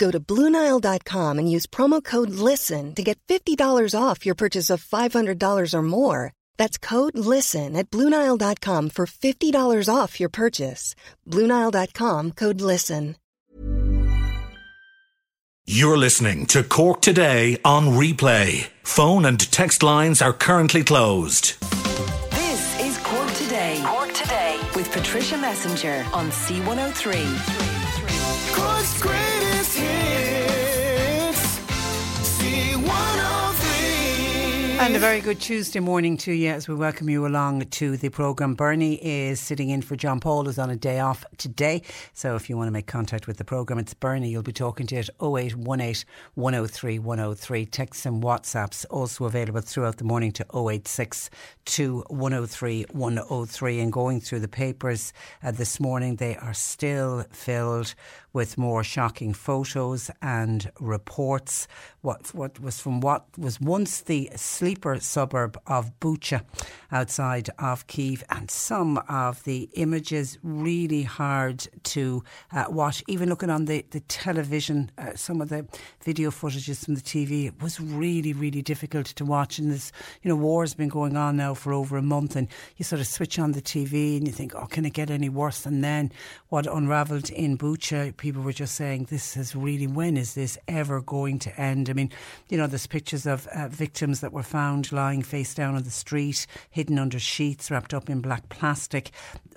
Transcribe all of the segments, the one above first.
Go to Bluenile.com and use promo code LISTEN to get $50 off your purchase of $500 or more. That's code LISTEN at Bluenile.com for $50 off your purchase. Bluenile.com code LISTEN. You're listening to Cork Today on replay. Phone and text lines are currently closed. This is Cork Today. Cork Today with Patricia Messinger on C103. Cork's And a very good Tuesday morning to you as we welcome you along to the programme. Bernie is sitting in for John Paul, who's on a day off today. So if you want to make contact with the programme, it's Bernie. You'll be talking to it 0818 103 103. Texts and WhatsApps also available throughout the morning to 086 103 103. And going through the papers uh, this morning, they are still filled with more shocking photos and reports. What, what was from what was once the sleeper suburb of Bucha outside of Kiev, and some of the images really hard to uh, watch. Even looking on the, the television, uh, some of the video footages from the TV, it was really, really difficult to watch. And this, you know, war's been going on now for over a month, and you sort of switch on the TV and you think, oh, can it get any worse? And then what unravelled in Bucha, people were just saying, this is really, when is this ever going to end? I mean, you know, there's pictures of uh, victims that were found lying face down on the street, hidden under sheets, wrapped up in black plastic.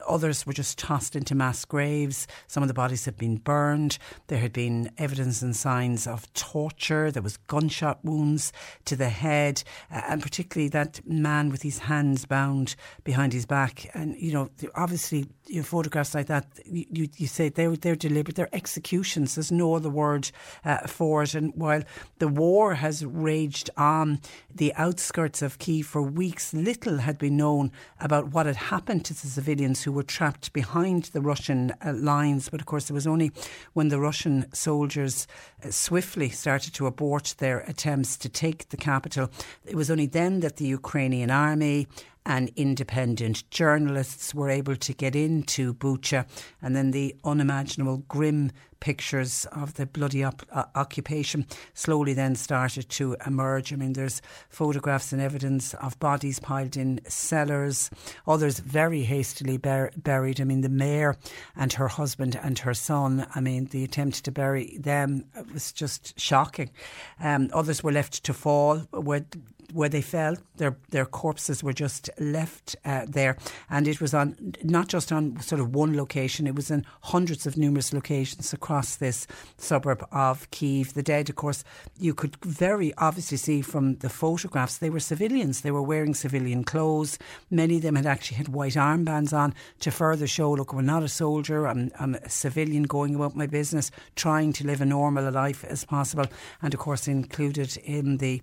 Others were just tossed into mass graves. Some of the bodies had been burned. There had been evidence and signs of torture. There was gunshot wounds to the head, uh, and particularly that man with his hands bound behind his back. And you know, obviously, you know, photographs like that, you, you say they're they're deliberate. They're executions. There's no other word uh, for it. And while the war has raged on the outskirts of Kiev for weeks, little had been known about what had happened to the civilians who were trapped behind the Russian uh, lines. But of course, it was only when the Russian soldiers uh, swiftly started to abort their attempts to take the capital, it was only then that the Ukrainian army and independent journalists were able to get into Bucha, and then the unimaginable grim pictures of the bloody op- uh, occupation slowly then started to emerge. I mean, there's photographs and evidence of bodies piled in cellars, others very hastily bur- buried. I mean, the mayor and her husband and her son, I mean, the attempt to bury them was just shocking. Um, others were left to fall where where they fell. Their their corpses were just left uh, there, and it was on not just on sort of one location. It was in hundreds of numerous locations across this suburb of Kiev. The dead, of course, you could very obviously see from the photographs they were civilians. They were wearing civilian clothes. Many of them had actually had white armbands on to further show, look, we're not a soldier. I'm, I'm a civilian going about my business, trying to live a normal life as possible. And of course, included in the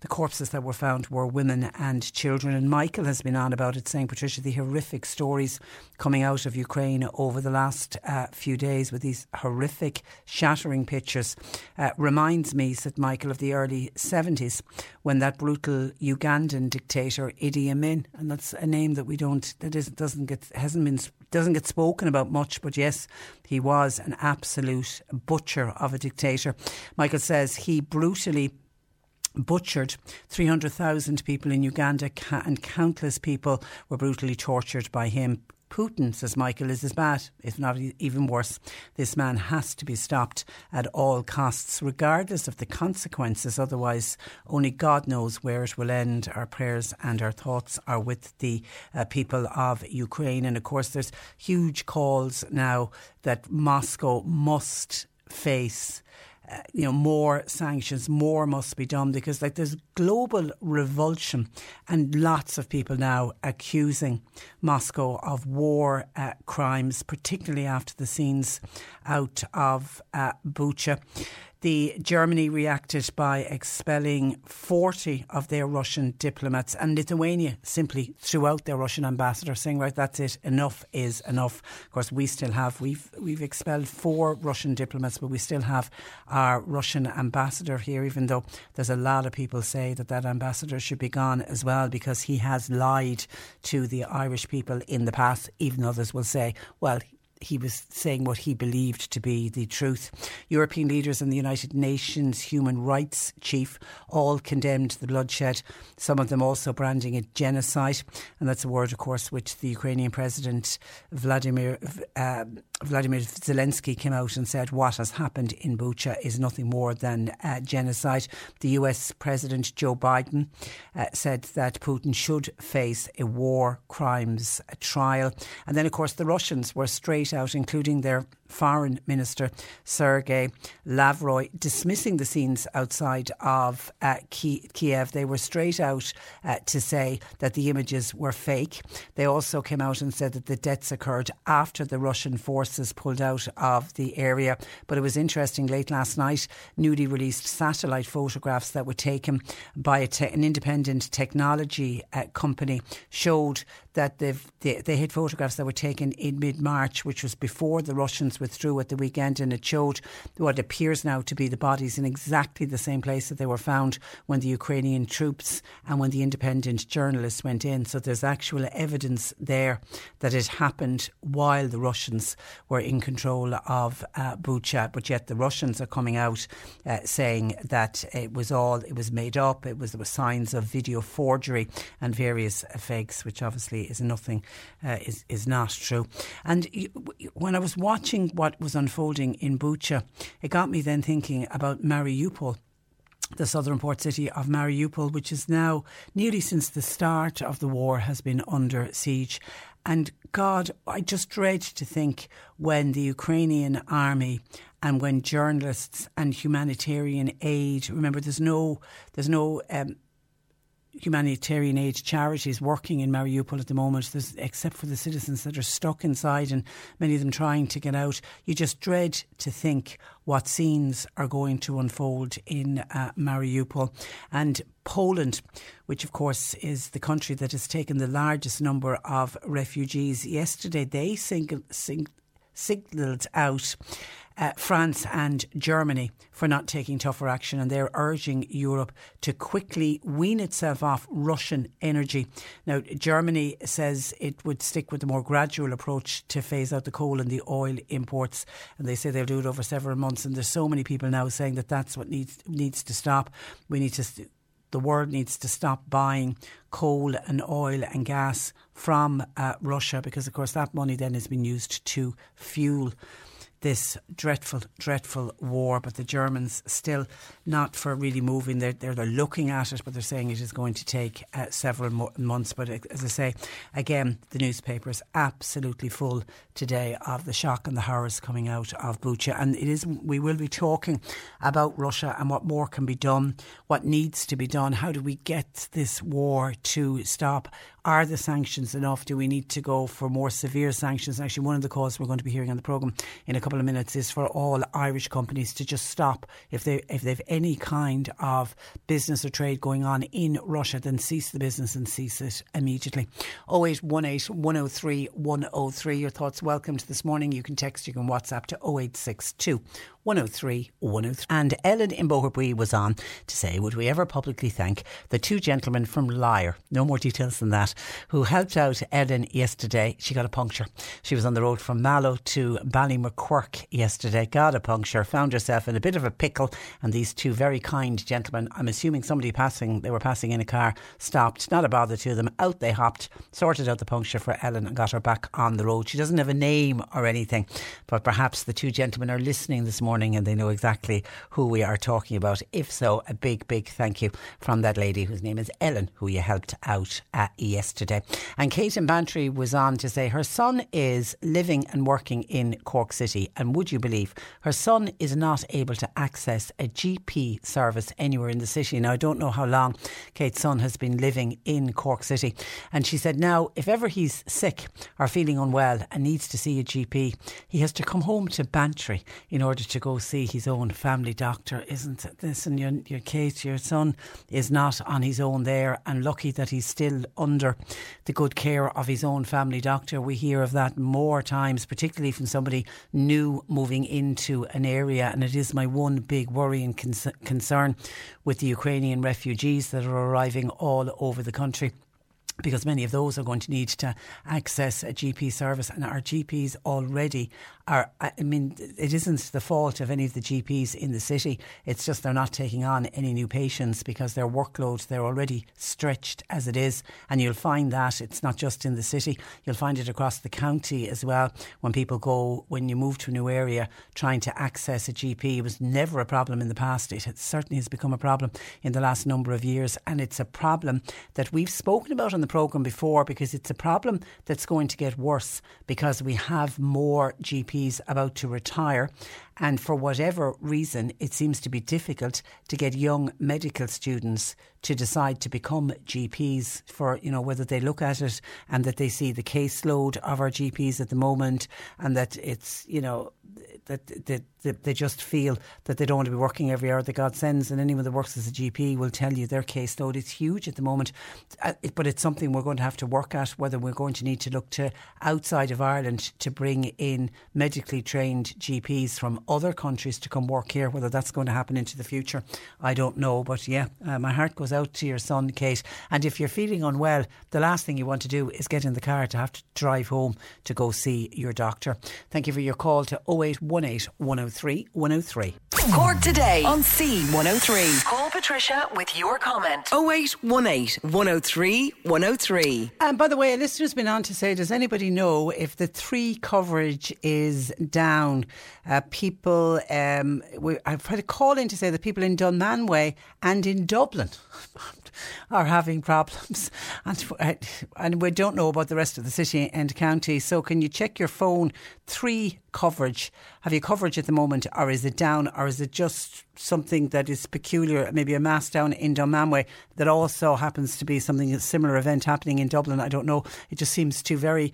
the corpses that were found were women and children. And Michael has been on about it, saying, Patricia, the horrific stories coming out of Ukraine over the last uh, few days with these horrific, shattering pictures uh, reminds me, said Michael, of the early 70s when that brutal Ugandan dictator Idi Amin, and that's a name that we don't, that is, doesn't get, hasn't been doesn't get spoken about much, but yes, he was an absolute butcher of a dictator. Michael says he brutally butchered 300,000 people in Uganda and countless people were brutally tortured by him Putin, says Michael, is as bad, if not even worse. This man has to be stopped at all costs, regardless of the consequences. Otherwise, only God knows where it will end. Our prayers and our thoughts are with the uh, people of Ukraine. And of course, there's huge calls now that Moscow must face uh, you know more sanctions more must be done because like there's global revulsion and lots of people now accusing Moscow of war uh, crimes particularly after the scenes out of uh, Bucha the Germany reacted by expelling 40 of their Russian diplomats, and Lithuania simply threw out their Russian ambassador, saying, "Right, that's it. Enough is enough." Of course, we still have we've we've expelled four Russian diplomats, but we still have our Russian ambassador here. Even though there's a lot of people say that that ambassador should be gone as well because he has lied to the Irish people in the past. Even others will say, "Well." He was saying what he believed to be the truth. European leaders and the United Nations human rights chief all condemned the bloodshed, some of them also branding it genocide. And that's a word, of course, which the Ukrainian President Vladimir. Uh, Vladimir Zelensky came out and said what has happened in Bucha is nothing more than uh, genocide. The US President Joe Biden uh, said that Putin should face a war crimes trial. And then, of course, the Russians were straight out, including their Foreign Minister Sergei Lavrov dismissing the scenes outside of uh, Kiev. They were straight out uh, to say that the images were fake. They also came out and said that the deaths occurred after the Russian forces pulled out of the area. But it was interesting late last night, newly released satellite photographs that were taken by te- an independent technology uh, company showed that they, they had photographs that were taken in mid March, which was before the Russians withdrew at the weekend, and it showed what appears now to be the bodies in exactly the same place that they were found when the Ukrainian troops and when the independent journalists went in. So there's actual evidence there that it happened while the Russians were in control of uh, Bucha, but yet the Russians are coming out uh, saying that it was all it was made up. It was there were signs of video forgery and various fakes, which obviously is nothing, uh, is, is not true. And when I was watching what was unfolding in Bucha, it got me then thinking about Mariupol the southern port city of Mariupol, which is now nearly since the start of the war has been under siege. And God, I just dread to think when the Ukrainian army and when journalists and humanitarian aid, remember, there's no, there's no um, humanitarian aid charities working in Mariupol at the moment, There's, except for the citizens that are stuck inside and many of them trying to get out. You just dread to think what scenes are going to unfold in uh, Mariupol. And Poland, which of course is the country that has taken the largest number of refugees, yesterday they singled, sing, signalled out uh, France and Germany for not taking tougher action, and they're urging Europe to quickly wean itself off Russian energy. Now, Germany says it would stick with a more gradual approach to phase out the coal and the oil imports, and they say they'll do it over several months. And there's so many people now saying that that's what needs needs to stop. We need to. St- the world needs to stop buying coal and oil and gas from uh, Russia because, of course, that money then has been used to fuel this dreadful, dreadful war. But the Germans still not for really moving. They're, they're, they're looking at it, but they're saying it is going to take uh, several mo- months. But uh, as I say, again, the newspapers absolutely full today of the shock and the horrors coming out of Bucha. And it is, we will be talking about Russia and what more can be done, what needs to be done. How do we get this war to stop? Are the sanctions enough? Do we need to go for more severe sanctions? Actually, one of the calls we're going to be hearing on the programme in a couple of minutes is for all Irish companies to just stop if they if they've any kind of business or trade going on in Russia, then cease the business and cease it immediately. 0818 103 103. Your thoughts welcomed this morning. You can text, you can WhatsApp to 0862 103 103. And Ellen in was on to say, would we ever publicly thank the two gentlemen from Lyre, no more details than that, who helped out Ellen yesterday. She got a puncture. She was on the road from Mallow to Ballymaquirk yesterday, got a puncture, found herself in a bit of a pickle, and these two very kind gentlemen, I'm assuming somebody passing, they were passing in a car, stopped, not a bother to them, out they hopped, sorted out the puncture for Ellen and got her back on the road. She doesn't have a name or anything, but perhaps the two gentlemen are listening this morning and they know exactly who we are talking about. If so, a big, big thank you from that lady whose name is Ellen, who you helped out uh, yesterday. And Kate in Bantry was on to say her son is living and working in Cork City. And would you believe her son is not able to access a GP service anywhere in the city? Now, I don't know how long Kate's son has been living in Cork City. And she said now, if ever he's sick or feeling unwell and needs to see a GP, he has to come home to Bantry in order to go see his own family doctor. Isn't it? this? And your, your Kate, your son is not on his own there and lucky that he's still under the good care of his own family doctor. We hear of that more times, particularly from somebody new moving into an area. And it is my one big worry and concern with the Ukrainian refugees that are arriving all over the country because many of those are going to need to access a GP service, and our GPs already are, I mean, it isn't the fault of any of the GPs in the city. It's just they're not taking on any new patients because their workloads, they're already stretched as it is. And you'll find that it's not just in the city, you'll find it across the county as well. When people go, when you move to a new area, trying to access a GP, was never a problem in the past. It certainly has become a problem in the last number of years. And it's a problem that we've spoken about on the programme before because it's a problem that's going to get worse because we have more GPs GPs about to retire. And for whatever reason, it seems to be difficult to get young medical students to decide to become GPs for, you know, whether they look at it and that they see the caseload of our GPs at the moment and that it's, you know, that, that, they just feel that they don't want to be working every hour that God sends. And anyone that works as a GP will tell you their caseload is huge at the moment. Uh, but it's something we're going to have to work at, whether we're going to need to look to outside of Ireland to bring in medically trained GPs from other countries to come work here. Whether that's going to happen into the future, I don't know. But yeah, uh, my heart goes out to your son, Kate. And if you're feeling unwell, the last thing you want to do is get in the car to have to drive home to go see your doctor. Thank you for your call to 0818 103 103. Cork today on C103. Call Patricia with your comment. 0818 103 103. And by the way, a listener's been on to say, does anybody know if the three coverage is down? Uh, people, um, we, I've had a call in to say that people in Dunmanway and in Dublin are having problems. And, uh, and we don't know about the rest of the city and county. So can you check your phone? Three coverage. Have you coverage at the moment, or is it down, or is it just something that is peculiar? Maybe a mass down in Dunmanway that also happens to be something a similar event happening in Dublin. I don't know. It just seems too very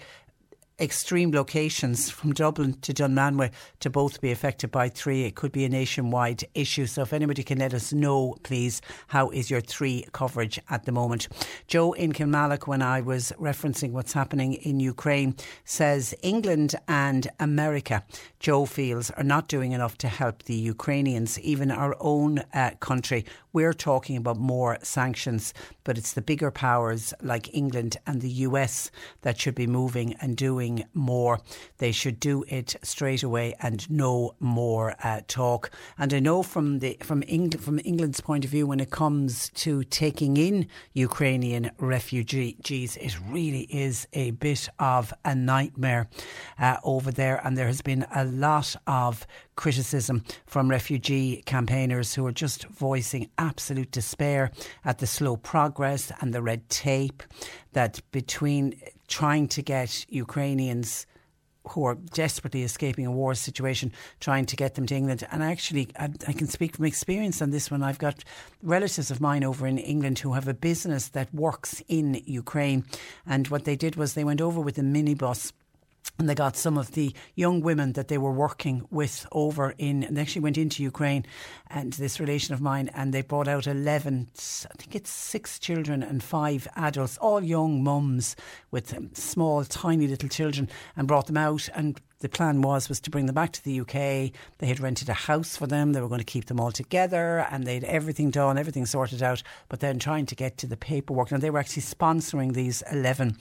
extreme locations from Dublin to Dunmanway to both be affected by three. It could be a nationwide issue. So if anybody can let us know, please, how is your three coverage at the moment? Joe in Kilmallock, when I was referencing what's happening in Ukraine, says England and America, Joe feels, are not doing enough to help the Ukrainians. Even our own uh, country, we're talking about more sanctions, but it's the bigger powers like England and the US that should be moving and doing more. They should do it straight away and no more uh, talk. And I know from the from England from England's point of view, when it comes to taking in Ukrainian refugees, it really is a bit of a nightmare uh, over there. And there has been a lot of criticism from refugee campaigners who are just voicing absolute despair at the slow progress and the red tape that between trying to get Ukrainians who are desperately escaping a war situation, trying to get them to England. And actually, I, I, can speak from experience on this one. I've got relatives of mine over in England who have a business that works in Ukraine. And what they did was they went over with a minibus and they got some of the young women that they were working with over in, and they actually went into Ukraine and this relation of mine, and they brought out 11, I think it's six children and five adults, all young mums with um, small, tiny little children, and brought them out. And the plan was was to bring them back to the UK. They had rented a house for them. They were going to keep them all together, and they'd everything done, everything sorted out. But then trying to get to the paperwork, and they were actually sponsoring these eleven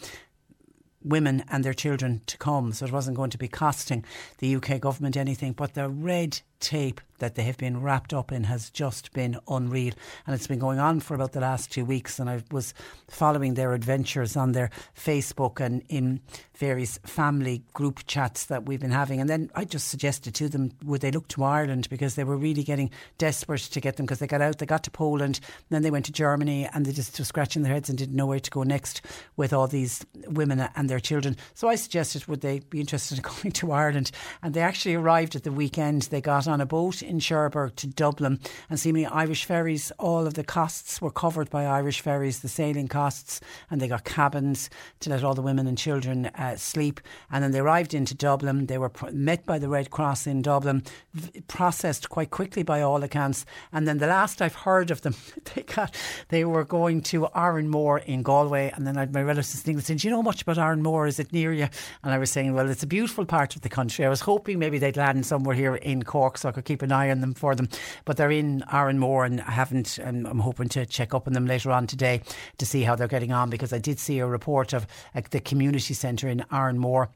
women and their children to come. So it wasn't going to be costing the UK government anything. But the red tape that they have been wrapped up in has just been unreal. And it's been going on for about the last two weeks. And I was following their adventures on their Facebook and in various family group chats that we've been having. And then I just suggested to them, would they look to Ireland because they were really getting desperate to get them because they got out, they got to Poland, then they went to Germany and they just were scratching their heads and didn't know where to go next with all these women and their children. So I suggested, would they be interested in coming to Ireland? And they actually arrived at the weekend. They got on a boat in Cherbourg to Dublin, and seemingly Irish ferries, all of the costs were covered by Irish ferries, the sailing costs, and they got cabins to let all the women and children uh, sleep. And then they arrived into Dublin. They were pr- met by the Red Cross in Dublin, v- processed quite quickly by all accounts. And then the last I've heard of them, they got they were going to Oranmore in Galway, and then I my relatives thinking, saying, "Do you know much about Oranmore? Is it near you?" And I was saying, "Well, it's a beautiful part of the country." I was hoping maybe they'd land somewhere here in Cork so I could keep an eye on them for them. But they're in Oranmore and I haven't, and I'm hoping to check up on them later on today to see how they're getting on because I did see a report of the community centre in Oranmore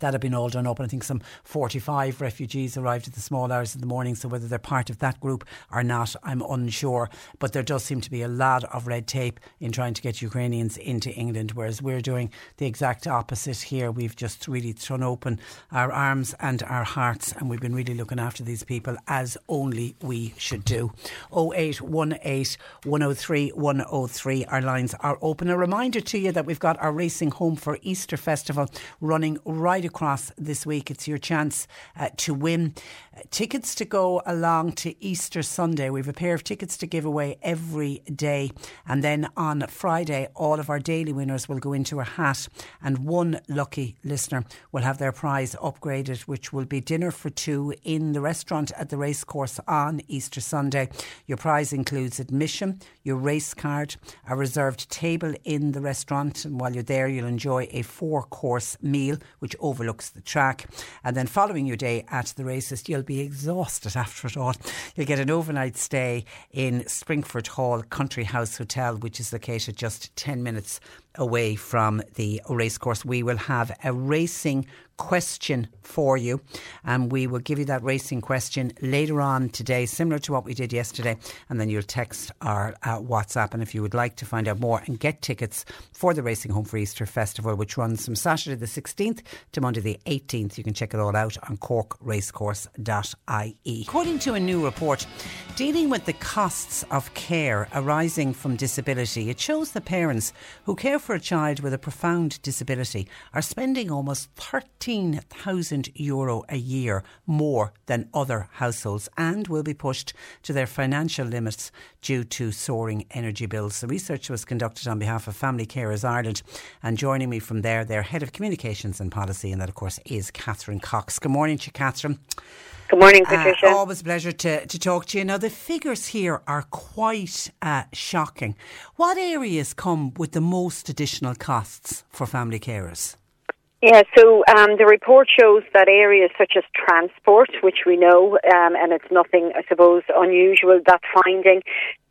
that had been all done up. And I think some 45 refugees arrived at the small hours of the morning. So whether they're part of that group or not, I'm unsure. But there does seem to be a lot of red tape in trying to get Ukrainians into England, whereas we're doing the exact opposite here. We've just really thrown open our arms and our hearts, and we've been really looking after these people as only we should do. 0818 103 103. Our lines are open. A reminder to you that we've got our Racing Home for Easter Festival running right across this week. It's your chance uh, to win uh, tickets to go along to Easter Sunday. We have a pair of tickets to give away every day. And then on Friday, all of our daily winners will go into a hat, and one lucky listener will have their prize upgraded, which will be dinner for two in the restaurant at the racecourse on Easter Sunday. Your prize includes admission, your race card, a reserved table in the restaurant, and while you're there, you'll enjoy a four course meal, which overlooks the track. And then following your day at the races, you'll be exhausted after it all. You'll get an overnight stay in Springfort Hall Country House Hotel, which is located just 10 minutes away from the racecourse. We will have a racing question for you, and we will give you that racing question later on today, similar to what we did yesterday. And then you'll text our uh, WhatsApp. And if you would like to find out more and get tickets for the Racing Home for Easter Festival, which runs from Saturday the 16th to Monday the 18th, you can check it all out on corkracecourse.ie. According to a new report dealing with the costs of care arising from disability, it shows the parents who care for a child with a profound disability are spending almost 13,000 euro a year more than other households and will be pushed to their financial limits due to soaring energy bills. The research was conducted on behalf of Family Carers Ireland and joining me from there, their head of communications and policy, and that of course is Catherine Cox. Good morning to you, Catherine. Good morning, Patricia. Uh, always a pleasure to, to talk to you. Now, the figures here are quite uh, shocking. What areas come with the most additional costs for family carers? Yeah, so um, the report shows that areas such as transport, which we know, um, and it's nothing, I suppose, unusual, that finding,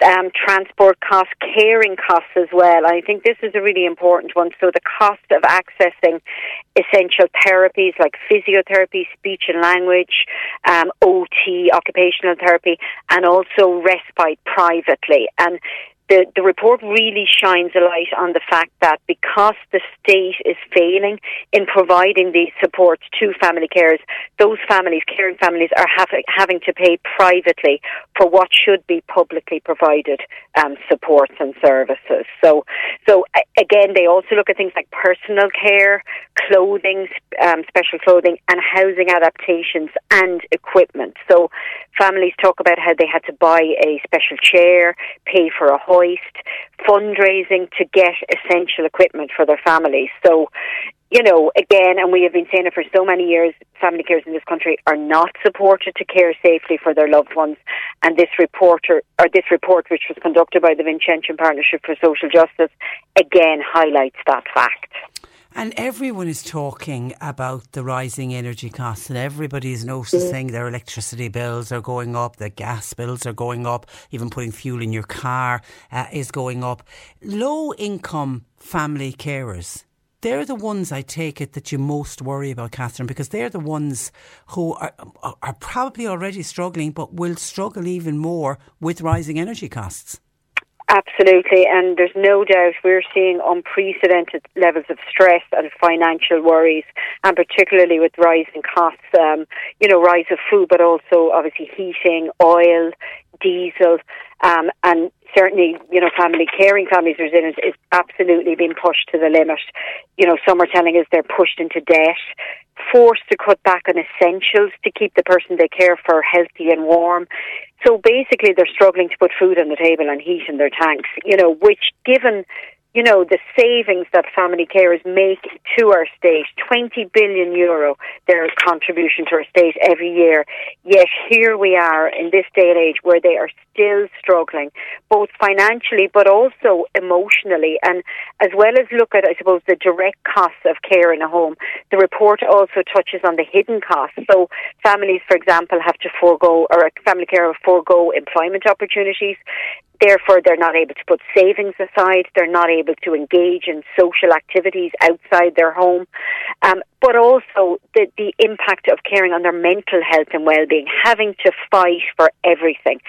um, transport costs, caring costs as well. I think this is a really important one. So the cost of accessing essential therapies like physiotherapy, speech and language, um, OT, occupational therapy, and also respite privately. And the, the report really shines a light on the fact that because the state is failing in providing these supports to family carers, those families, caring families, are having to pay privately for what should be publicly provided um, supports and services. So, so again, they also look at things like personal care, clothing, um, special clothing, and housing adaptations and equipment. So, families talk about how they had to buy a special chair, pay for a hoist, fundraising to get essential equipment for their families. So, you know, again, and we have been saying it for so many years, family carers in this country are not supported to care safely for their loved ones. And this reporter, or this report, which was conducted by the Vincentian Partnership for Social Justice, again highlights that fact. And everyone is talking about the rising energy costs, and everybody is noticing their electricity bills are going up, their gas bills are going up, even putting fuel in your car uh, is going up. Low income family carers they're the ones I take it that you most worry about, Catherine, because they're the ones who are, are probably already struggling, but will struggle even more with rising energy costs. Absolutely, and there's no doubt we're seeing unprecedented levels of stress and financial worries, and particularly with rising costs, um, you know, rise of food, but also obviously heating, oil, diesel, um, and certainly, you know, family caring families resilience is absolutely being pushed to the limit. You know, some are telling us they're pushed into debt, forced to cut back on essentials to keep the person they care for healthy and warm. So basically, they're struggling to put food on the table and heat in their tanks. You know, which given you know, the savings that family carers make to our state, 20 billion euro, their contribution to our state every year. Yet here we are in this day and age where they are still struggling, both financially but also emotionally. And as well as look at, I suppose, the direct costs of care in a home, the report also touches on the hidden costs. So families, for example, have to forego, or family carer forego employment opportunities. Therefore, they're not able to put savings aside. They're not able to engage in social activities outside their home. Um, but also the, the impact of caring on their mental health and well-being, having to fight for everything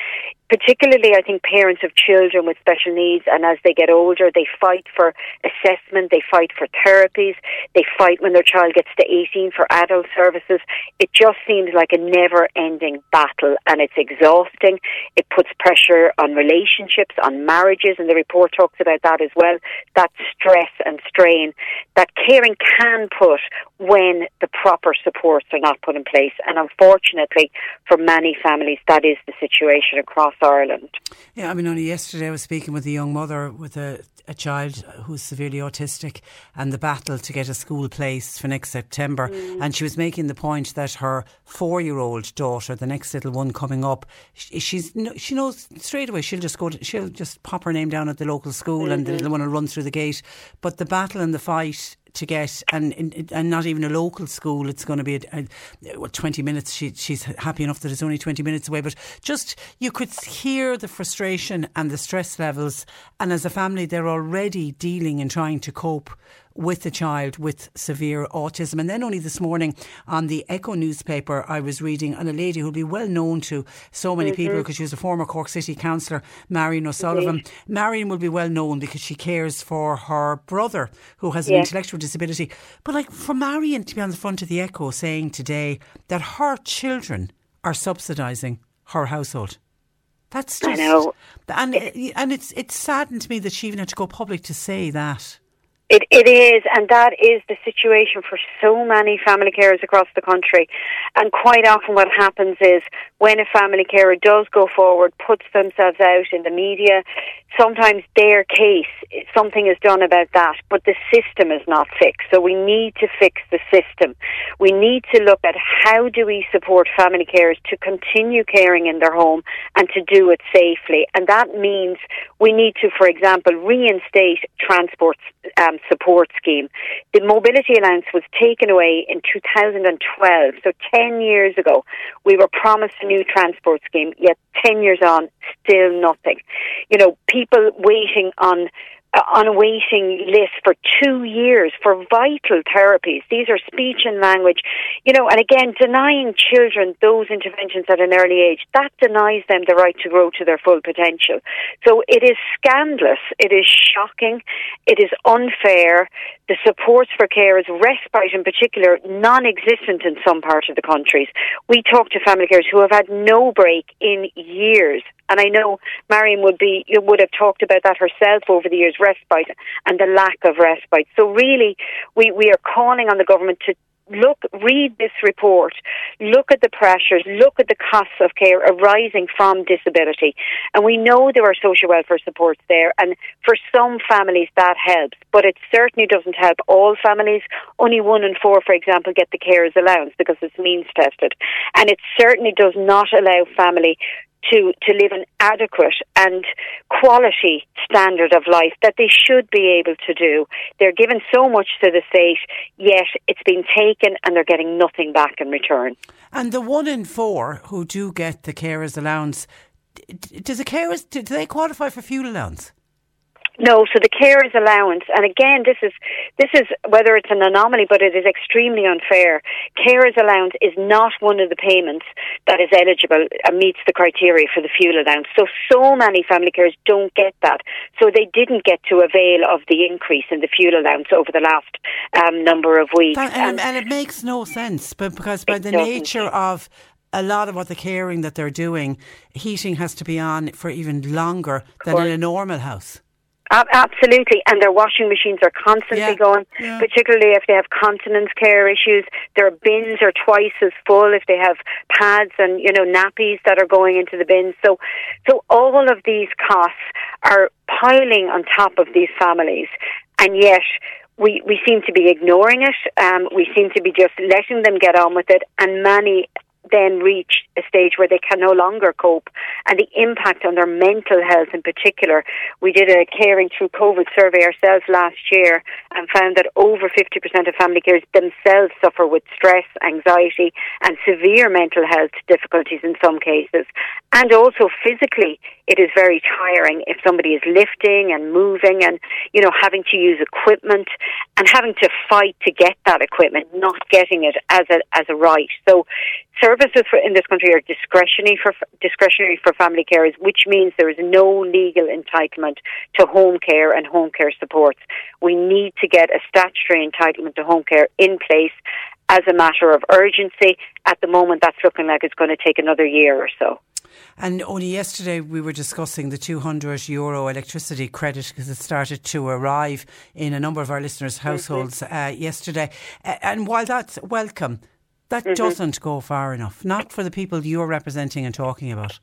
particularly I think parents of children with special needs and as they get older they fight for assessment, they fight for therapies, they fight when their child gets to 18 for adult services. It just seems like a never ending battle and it's exhausting. It puts pressure on relationships, on marriages and the report talks about that as well. That stress and strain that caring can put when the proper supports are not put in place and unfortunately for many families that is the situation across Ireland. Yeah, I mean, only yesterday I was speaking with a young mother with a, a child who's severely autistic and the battle to get a school place for next September. Mm. And she was making the point that her four year old daughter, the next little one coming up, she's she knows straight away she'll just go, to, she'll just pop her name down at the local school mm-hmm. and the little one will run through the gate. But the battle and the fight to get, and and not even a local school. It's going to be a, a, 20 minutes. She, she's happy enough that it's only 20 minutes away, but just you could hear the frustration and the stress levels. And as a family, they're already dealing and trying to cope with a child with severe autism. And then only this morning on the Echo newspaper, I was reading on a lady who'll be well known to so many mm-hmm. people because she was a former Cork City councillor, Marion O'Sullivan. Marion will be well known because she cares for her brother who has an intellectual disability. But like for Marion to be on the front of the Echo saying today that her children are subsidising her household. That's just, I know, and and it's it's saddened to me that she even had to go public to say that. It, it is, and that is the situation for so many family carers across the country. And quite often, what happens is when a family carer does go forward, puts themselves out in the media, sometimes their case, something is done about that, but the system is not fixed. So we need to fix the system. We need to look at how do we support family carers to continue caring in their home and to do it safely. And that means we need to, for example, reinstate transport um, Um, support scheme. The mobility allowance was taken away in 2012, so 10 years ago. We were promised a new transport scheme, yet 10 years on, still nothing. You know, people waiting on on a waiting list for two years for vital therapies. These are speech and language, you know, and again, denying children those interventions at an early age, that denies them the right to grow to their full potential. So it is scandalous, it is shocking, it is unfair. The supports for carers, respite in particular, non existent in some parts of the countries. We talk to family carers who have had no break in years and I know Marion would be would have talked about that herself over the years, respite and the lack of respite. So really, we, we are calling on the government to look, read this report, look at the pressures, look at the costs of care arising from disability. And we know there are social welfare supports there, and for some families that helps, but it certainly doesn't help all families. Only one in four, for example, get the carers allowance because it's means tested. And it certainly does not allow family to, to live an adequate and quality standard of life that they should be able to do. They're given so much to the state, yet it's been taken and they're getting nothing back in return. And the one in four who do get the carers allowance, does the carers, do they qualify for fuel allowance? No, so the carers allowance, and again, this is this is whether it's an anomaly, but it is extremely unfair. Carers allowance is not one of the payments that is eligible and meets the criteria for the fuel allowance. So so many family carers don't get that, so they didn't get to avail of the increase in the fuel allowance over the last um, number of weeks. That, and, and, it makes no sense, but because by the doesn't. nature of a lot of what the caring that they're doing, heating has to be on for even longer than in a normal house. Absolutely, and their washing machines are constantly yeah. going, yeah. particularly if they have continence care issues. Their bins are twice as full if they have pads and you know nappies that are going into the bins. So, so all of these costs are piling on top of these families, and yet we, we seem to be ignoring it. Um, we seem to be just letting them get on with it, and many then reach a stage where they can no longer cope and the impact on their mental health in particular. We did a caring through COVID survey ourselves last year and found that over 50% of family carers themselves suffer with stress, anxiety and severe mental health difficulties in some cases. And also physically, it is very tiring if somebody is lifting and moving and, you know, having to use equipment and having to fight to get that equipment, not getting it as a, as a right. So services for, in this country are discretionary for discretionary for family carers, which means there is no legal entitlement to home care and home care supports. We need to get a statutory entitlement to home care in place as a matter of urgency. At the moment, that's looking like it's going to take another year or so. And only yesterday we were discussing the 200 euro electricity credit because it started to arrive in a number of our listeners' mm-hmm. households uh, yesterday. And while that's welcome, that mm-hmm. doesn't go far enough. Not for the people you're representing and talking about.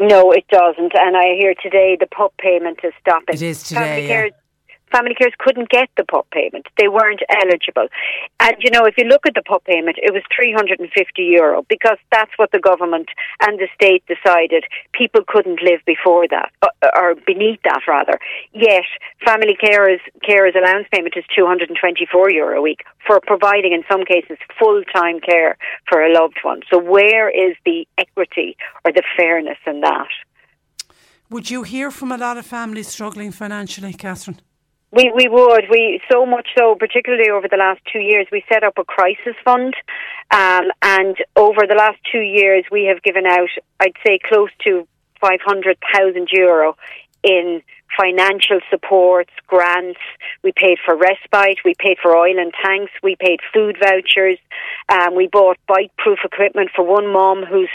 No, it doesn't. And I hear today the PUP payment is stopping. It is today. Yeah family carers couldn't get the PUP payment. They weren't eligible. And, you know, if you look at the PUP payment, it was 350 euro because that's what the government and the state decided people couldn't live before that, uh, or beneath that rather. Yet, family carers, carers allowance payment is 224 euro a week for providing, in some cases, full-time care for a loved one. So where is the equity or the fairness in that? Would you hear from a lot of families struggling financially, Catherine? We we would we so much so particularly over the last two years we set up a crisis fund, um, and over the last two years we have given out I'd say close to five hundred thousand euro in financial supports, grants. We paid for respite. We paid for oil and tanks. We paid food vouchers. Um, we bought bite-proof equipment for one mom who's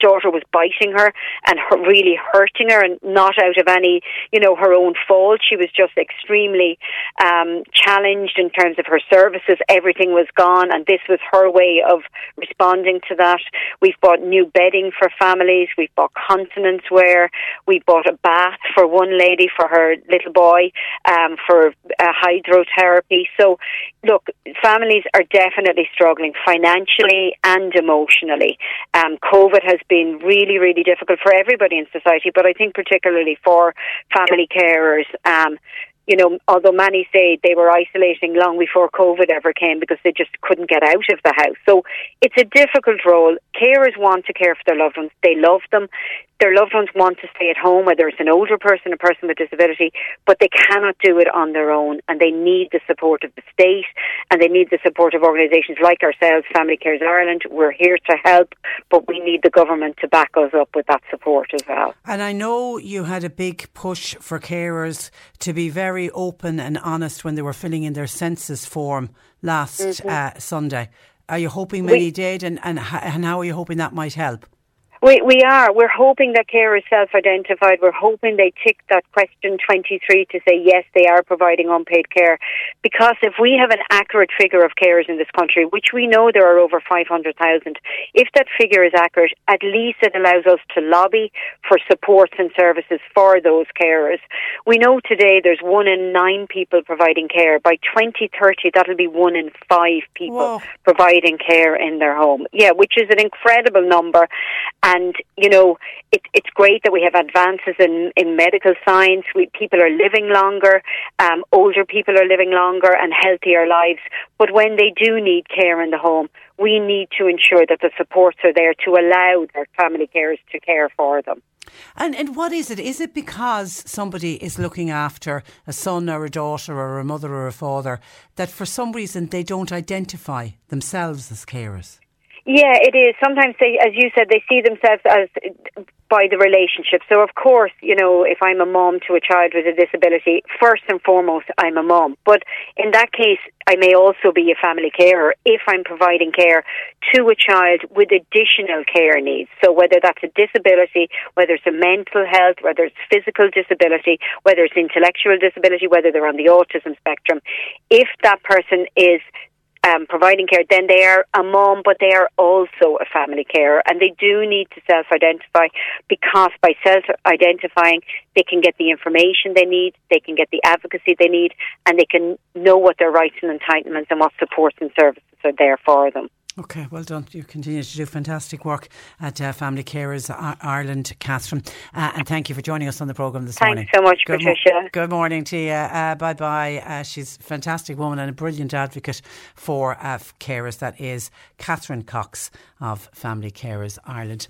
daughter was biting her and her, really hurting her and not out of any, you know, her own fault. She was just extremely um, challenged in terms of her services. Everything was gone and this was her way of responding to that. We've bought new bedding for families. We've bought continence wear. We bought a bath for one lady for her little boy um, for uh, hydrotherapy. So, look, families are definitely struggling financially and emotionally. Um, COVID has been really, really difficult for everybody in society, but I think particularly for family carers. Um, you know, although many say they were isolating long before COVID ever came because they just couldn't get out of the house. So it's a difficult role. Carers want to care for their loved ones. They love them their loved ones want to stay at home, whether it's an older person, a person with disability, but they cannot do it on their own and they need the support of the state and they need the support of organisations like ourselves, Family Carers Ireland. We're here to help, but we need the government to back us up with that support as well. And I know you had a big push for carers to be very open and honest when they were filling in their census form last mm-hmm. uh, Sunday. Are you hoping many we, did and, and, and how are you hoping that might help? We, we are. We're hoping that care is self-identified. We're hoping they tick that question 23 to say yes, they are providing unpaid care. Because if we have an accurate figure of carers in this country, which we know there are over 500,000, if that figure is accurate, at least it allows us to lobby for supports and services for those carers. We know today there's one in nine people providing care. By 2030, that'll be one in five people Whoa. providing care in their home. Yeah, which is an incredible number And, you know, it, it's great that we have advances in, in medical science. We, people are living longer, um, older people are living longer and healthier lives. But when they do need care in the home, we need to ensure that the supports are there to allow their family carers to care for them. And and what is it? Is it because somebody is looking after a son or a daughter or a mother or a father that for some reason they don't identify themselves as carers? Yeah, it is. Sometimes they, as you said, they see themselves as by the relationship. So, of course, you know, if I'm a mom to a child with a disability, first and foremost, I'm a mom. But in that case, I may also be a family carer if I'm providing care to a child with additional care needs. So, whether that's a disability, whether it's a mental health, whether it's physical disability, whether it's intellectual disability, whether they're on the autism spectrum, if that person is um, providing care, then they are a mom, but they are also a family carer, and they do need to self-identify because by self-identifying, they can get the information they need, they can get the advocacy they need, and they can know what their rights and entitlements and what supports and services are there for them. Okay, well done. You continue to do fantastic work at uh, Family Carers Ireland, Catherine. Uh, and thank you for joining us on the programme this Thanks morning. Thanks so much, good Patricia. Mo- good morning to you. Uh, bye bye. Uh, she's a fantastic woman and a brilliant advocate for uh, carers. That is Catherine Cox of Family Carers Ireland.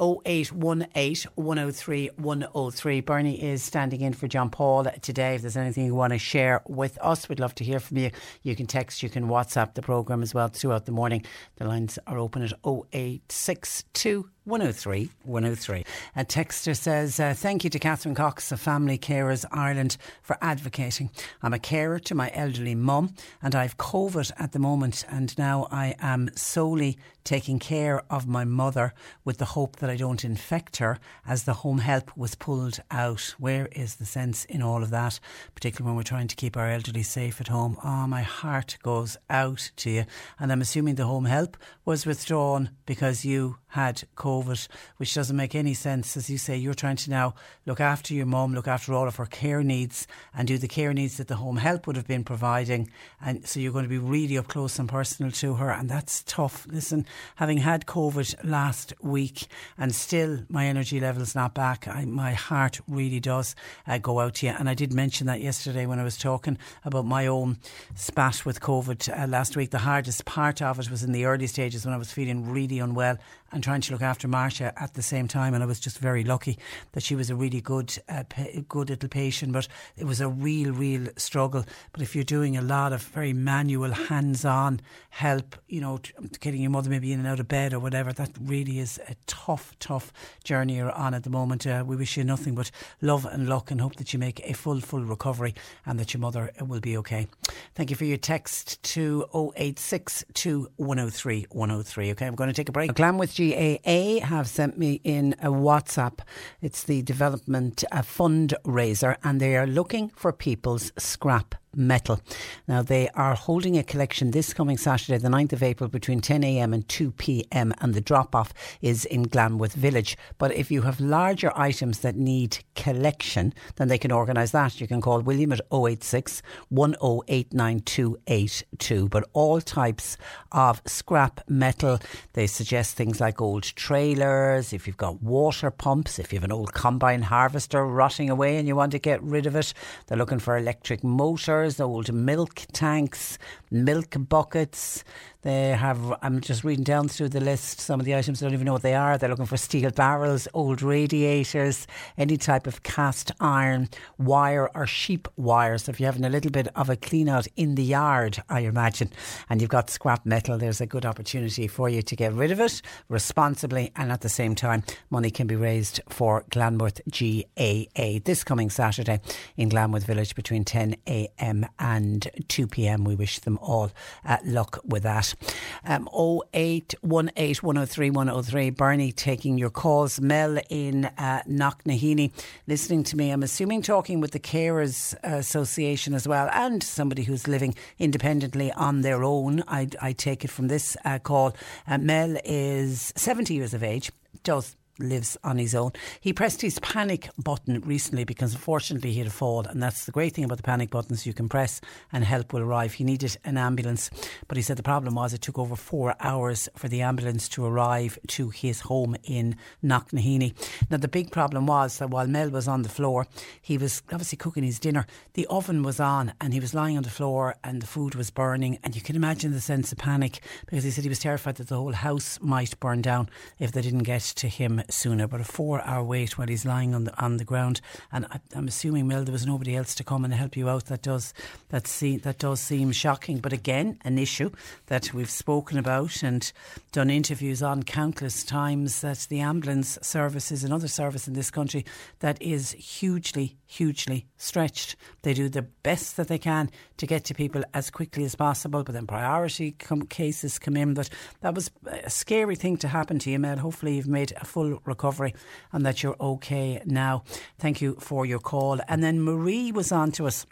0818 103 103. Bernie is standing in for John Paul today. If there's anything you want to share with us, we'd love to hear from you. You can text, you can WhatsApp the programme as well throughout the morning. The lines are open at 0862 103 103. A texter says, uh, Thank you to Catherine Cox of Family Carers Ireland for advocating. I'm a carer to my elderly mum and I've COVID at the moment and now I am solely taking care of my mother with the hope that I don't infect her as the home help was pulled out. Where is the sense in all of that, particularly when we're trying to keep our elderly safe at home? Oh, my heart goes out to you. And I'm assuming the home help was withdrawn because you had COVID, which doesn't make any sense. As you say, you're trying to now look after your mum, look after all of her care needs, and do the care needs that the home help would have been providing. And so you're going to be really up close and personal to her, and that's tough. Listen, having had COVID last week, and still my energy level's not back, I, my heart really does uh, go out to you. And I did mention that yesterday when I was talking about my own spat with COVID uh, last week. The hardest part of it was in the early stages when I was feeling really unwell and trying to look after Marcia at the same time. And I was just very lucky that she was a really good, uh, good little patient. But it was a real, real struggle. But if you're doing a lot of very manual, hands-on help, you know, getting your mother maybe in and out of bed or whatever, that really is a tough, tough journey you're on at the moment. Uh, we wish you nothing but love and luck, and hope that you make a full, full recovery, and that your mother will be okay. Thank you for your text to 0862 103 103. Okay, I'm going to take a break. Glanworth GAA have sent me in a WhatsApp. It's the development fundraiser, and they are looking for people's scrap metal. Now, they are holding a collection this coming Saturday, the 9th of April, between 10am and 2pm, and the drop off is in Glanworth Village. But if you have larger items that need collection, then they can organise that. You can call William at 086 1089282. But all types of scrap metal, they suggest things like old trailers, if you've got water pumps, if you have an old combine harvester rotting away and you want to get rid of it, they're looking for electric motors, old milk tanks, milk buckets. They have, I'm just reading down through the list, some of the items, I don't even know what they are. They're looking for steel barrels, old radiators, any type of cast iron, wire or sheep wire. So if you're having a little bit of a clean out in the yard, I imagine, and you've got scrap metal, there's a good opportunity for you to get rid of it responsibly and at the same time, money can be raised for Glanworth GAA this coming Saturday in Glanworth Village between 10am and 2pm. We wish them all uh, luck with that. Um, 0818 103 103. Bernie taking your calls. Mel in uh, listening to me. I'm assuming talking with the Carers Association as well and somebody who's living independently on their own. I, I take it from this uh, call. Uh, Mel is 70 years of age, does lives on his own. He pressed his panic button recently because unfortunately he had a fall, and that's the great thing about the panic buttons you can press and help will arrive. He needed an ambulance, but he said the problem was it took over four hours for the ambulance to arrive to his home in Knocknaheeny. Now the big problem was that while Mel was on the floor, he was obviously cooking his dinner. The oven was on, and he was lying on the floor, and the food was burning, and you can imagine the sense of panic because he said he was terrified that the whole house might burn down if they didn't get to him sooner. But a four-hour wait while he's lying on the on the ground, and I, am assuming Mel there was nobody else to come and help you out. That does that see that does seem shocking. But again, an issue that we've spoken about and done interviews on countless times. That the ambulance service is another service in this country that is hugely, hugely stretched. They do the best that they can to get to people as quickly as possible, but then priority com- cases come in. But that was a scary thing to happen to you, Mel. Hopefully, you've made a full recovery and that you're okay now. Thank you for your call. And then Marie was on to us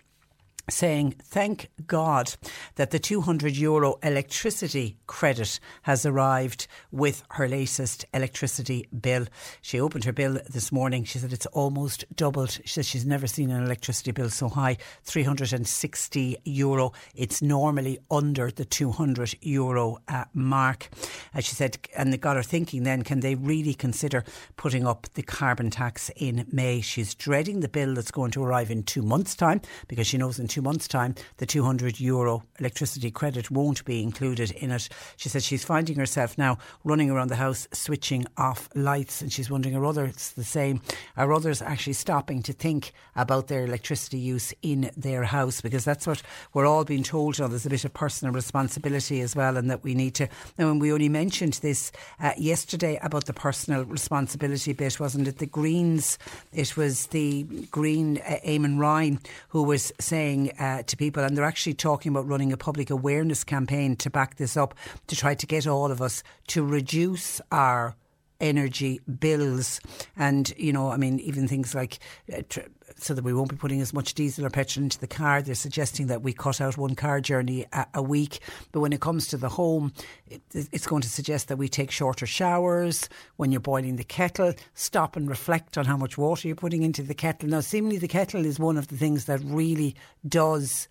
saying, Thank God that the 200 euro electricity credit has arrived with her latest electricity bill. She opened her bill this morning. She said it's almost doubled. She said she's never seen an electricity bill so high 360 euro. It's normally under the 200 euro uh, mark. Uh, she said, and it got her thinking then, can they really consider putting up the carbon tax in May? She's dreading the bill that's going to arrive in two months' time because she knows in two two months' time, the 200 euro electricity credit won't be included in it. She said she's finding herself now running around the house switching off lights, and she's wondering are others the same? Are others actually stopping to think about their electricity use in their house? Because that's what we're all being told. Know, there's a bit of personal responsibility as well, and that we need to. Now, and we only mentioned this uh, yesterday about the personal responsibility bit, wasn't it? The Greens, it was the Green uh, Eamon Ryan who was saying uh, to people, and they're actually talking about running a public awareness campaign to back this up to try to get all of us to reduce our energy bills. And you know i mean even things like uh, tr- so that we won't be putting as much diesel or petrol into the car. They're suggesting that we cut out one car journey a, a week. But when it comes to the home it, it's going to suggest that we take shorter showers when you're boiling the kettle. Stop and reflect on how much water you're putting into the kettle. Now seemingly the kettle is one of the things that really does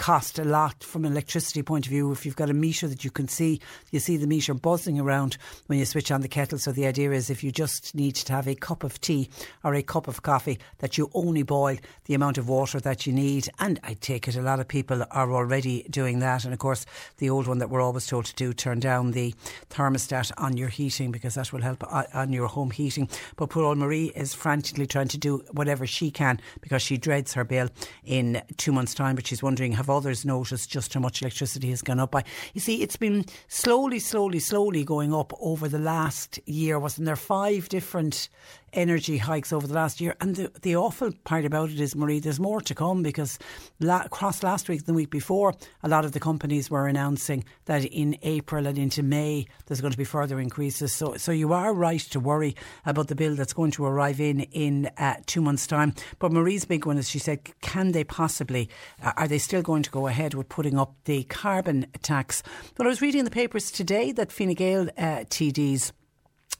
cost a lot from an electricity point of view. If you've got a meter that you can see, you see the meter buzzing around when you switch on the kettle. So the idea is if you just need to have a cup of tea or a cup of coffee, that you only boil the amount of water that you need. And I take it a lot of people are already doing that. And of course, the old one that we're always told to do, turn down the thermostat on your heating because that will help uh, on your home heating. But poor old Marie is frantically trying to do whatever she can because she dreads her bill in two months' time. But she's wondering, have others noticed just how much electricity has gone up by. You see, it's been slowly, slowly, slowly going up over the last year. Wasn't there five different energy hikes over the last year. And the, the awful part about it is, Marie, there's more to come because la- across last week, and the week before, a lot of the companies were announcing that in April and into May, there's going to be further increases. So, so you are right to worry about the bill that's going to arrive in in uh, two months' time. But Marie's big one is she said, can they possibly, uh, are they still going to go ahead with putting up the carbon tax? But I was reading in the papers today that Fine Gael uh, TDs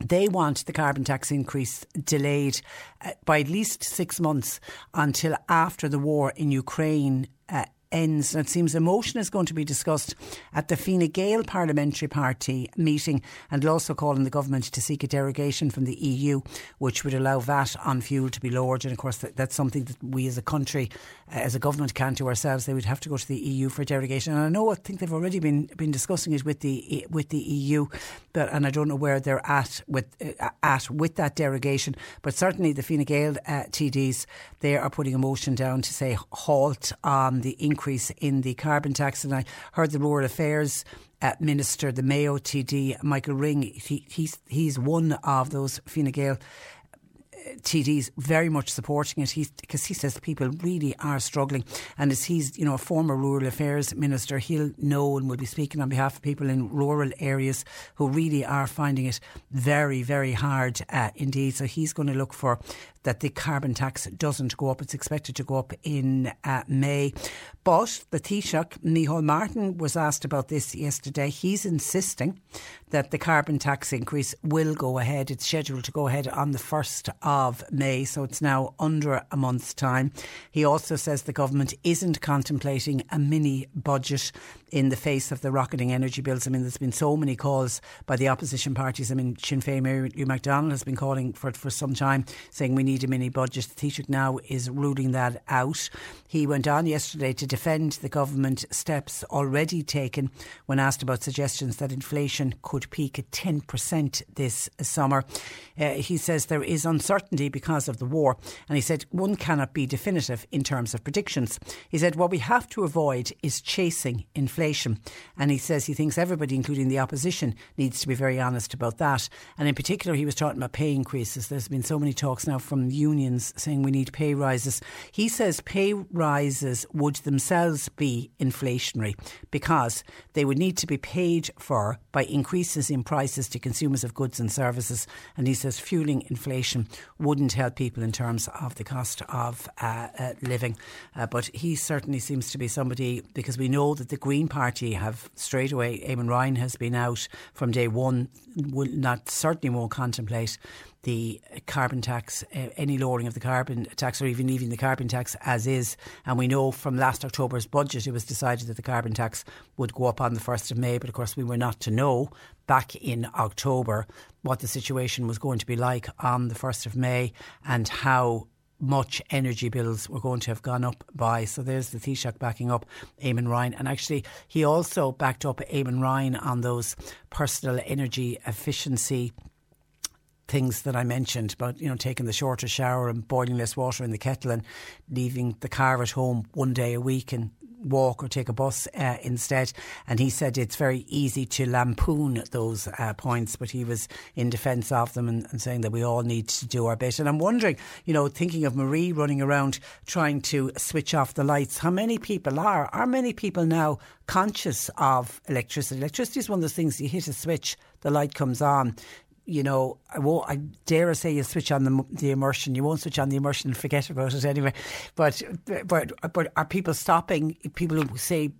they want the carbon tax increase delayed uh, by at least six months until after the war in Ukraine ends. And it seems a motion is going to be discussed at the Fine Gael Parliamentary Party meeting and will also calling the government to seek a derogation from the EU, which would allow VAT on fuel to be lowered. And of course, that, that's something that we as a country, uh, as a government, can't do ourselves. They would have to go to the EU for derogation. And I know, I think they've already been been discussing it with the with the EU, but and I don't know where they're at with uh, at with that derogation. But certainly, the Fine Gael uh, TDs they are putting a motion down to say halt on the increase increase in the carbon tax. And I heard the Rural Affairs uh, Minister, the Mayo TD, Michael Ring, he, he's, he's one of those Fine Gael TDs very much supporting it because he says people really are struggling. And as he's, you know, a former rural affairs minister, he'll know and will be speaking on behalf of people in rural areas who really are finding it very, very hard uh, indeed. So he's going to look for that the carbon tax doesn't go up. It's expected to go up in uh, May. But the Taoiseach, Micheál Martin, was asked about this yesterday. He's insisting that the carbon tax increase will go ahead. It's scheduled to go ahead on the 1st of May, so it's now under a month's time. He also says the government isn't contemplating a mini budget in the face of the rocketing energy bills. I mean, there's been so many calls by the opposition parties. I mean, Sinn Féin Mary Lou McDonald has been calling for it for some time, saying we need a mini budget. Taoiseach now is ruling that out. He went on yesterday to defend the government steps already taken when asked about suggestions that inflation could peak at 10% this summer. Uh, he says there is uncertainty because of the war, and he said one cannot be definitive in terms of predictions. He said what we have to avoid is chasing inflation, and he says he thinks everybody, including the opposition, needs to be very honest about that. And in particular, he was talking about pay increases. There's been so many talks now from unions saying we need pay rises. He says pay rises would themselves be inflationary because they would need to be paid for by increases in prices to consumers of goods and services. And he says fueling inflation wouldn't help people in terms of the cost of uh, uh, living. Uh, but he certainly seems to be somebody because we know that the Green Party have straight away, Eamon Ryan has been out from day one, will not certainly won't contemplate the carbon tax, uh, any lowering of the carbon tax, or even leaving the carbon tax as is. And we know from last October's budget, it was decided that the carbon tax would go up on the 1st of May. But of course, we were not to know back in October what the situation was going to be like on the 1st of May and how much energy bills were going to have gone up by. So there's the Taoiseach backing up Eamon Ryan. And actually, he also backed up Eamon Ryan on those personal energy efficiency things that I mentioned about, you know, taking the shorter shower and boiling less water in the kettle and leaving the car at home one day a week and walk or take a bus uh, instead. And he said it's very easy to lampoon those uh, points, but he was in defence of them and, and, saying that we all need to do our bit. And I'm wondering, you know, thinking of Marie running around trying to switch off the lights, how many people are? Are many people now conscious of electricity? Electricity is one of those things you hit a switch, the light comes on you know, I won't, I dare say you switch on the, the immersion. You won't switch on the immersion and forget about it anyway. But, but, but are people stopping? People who say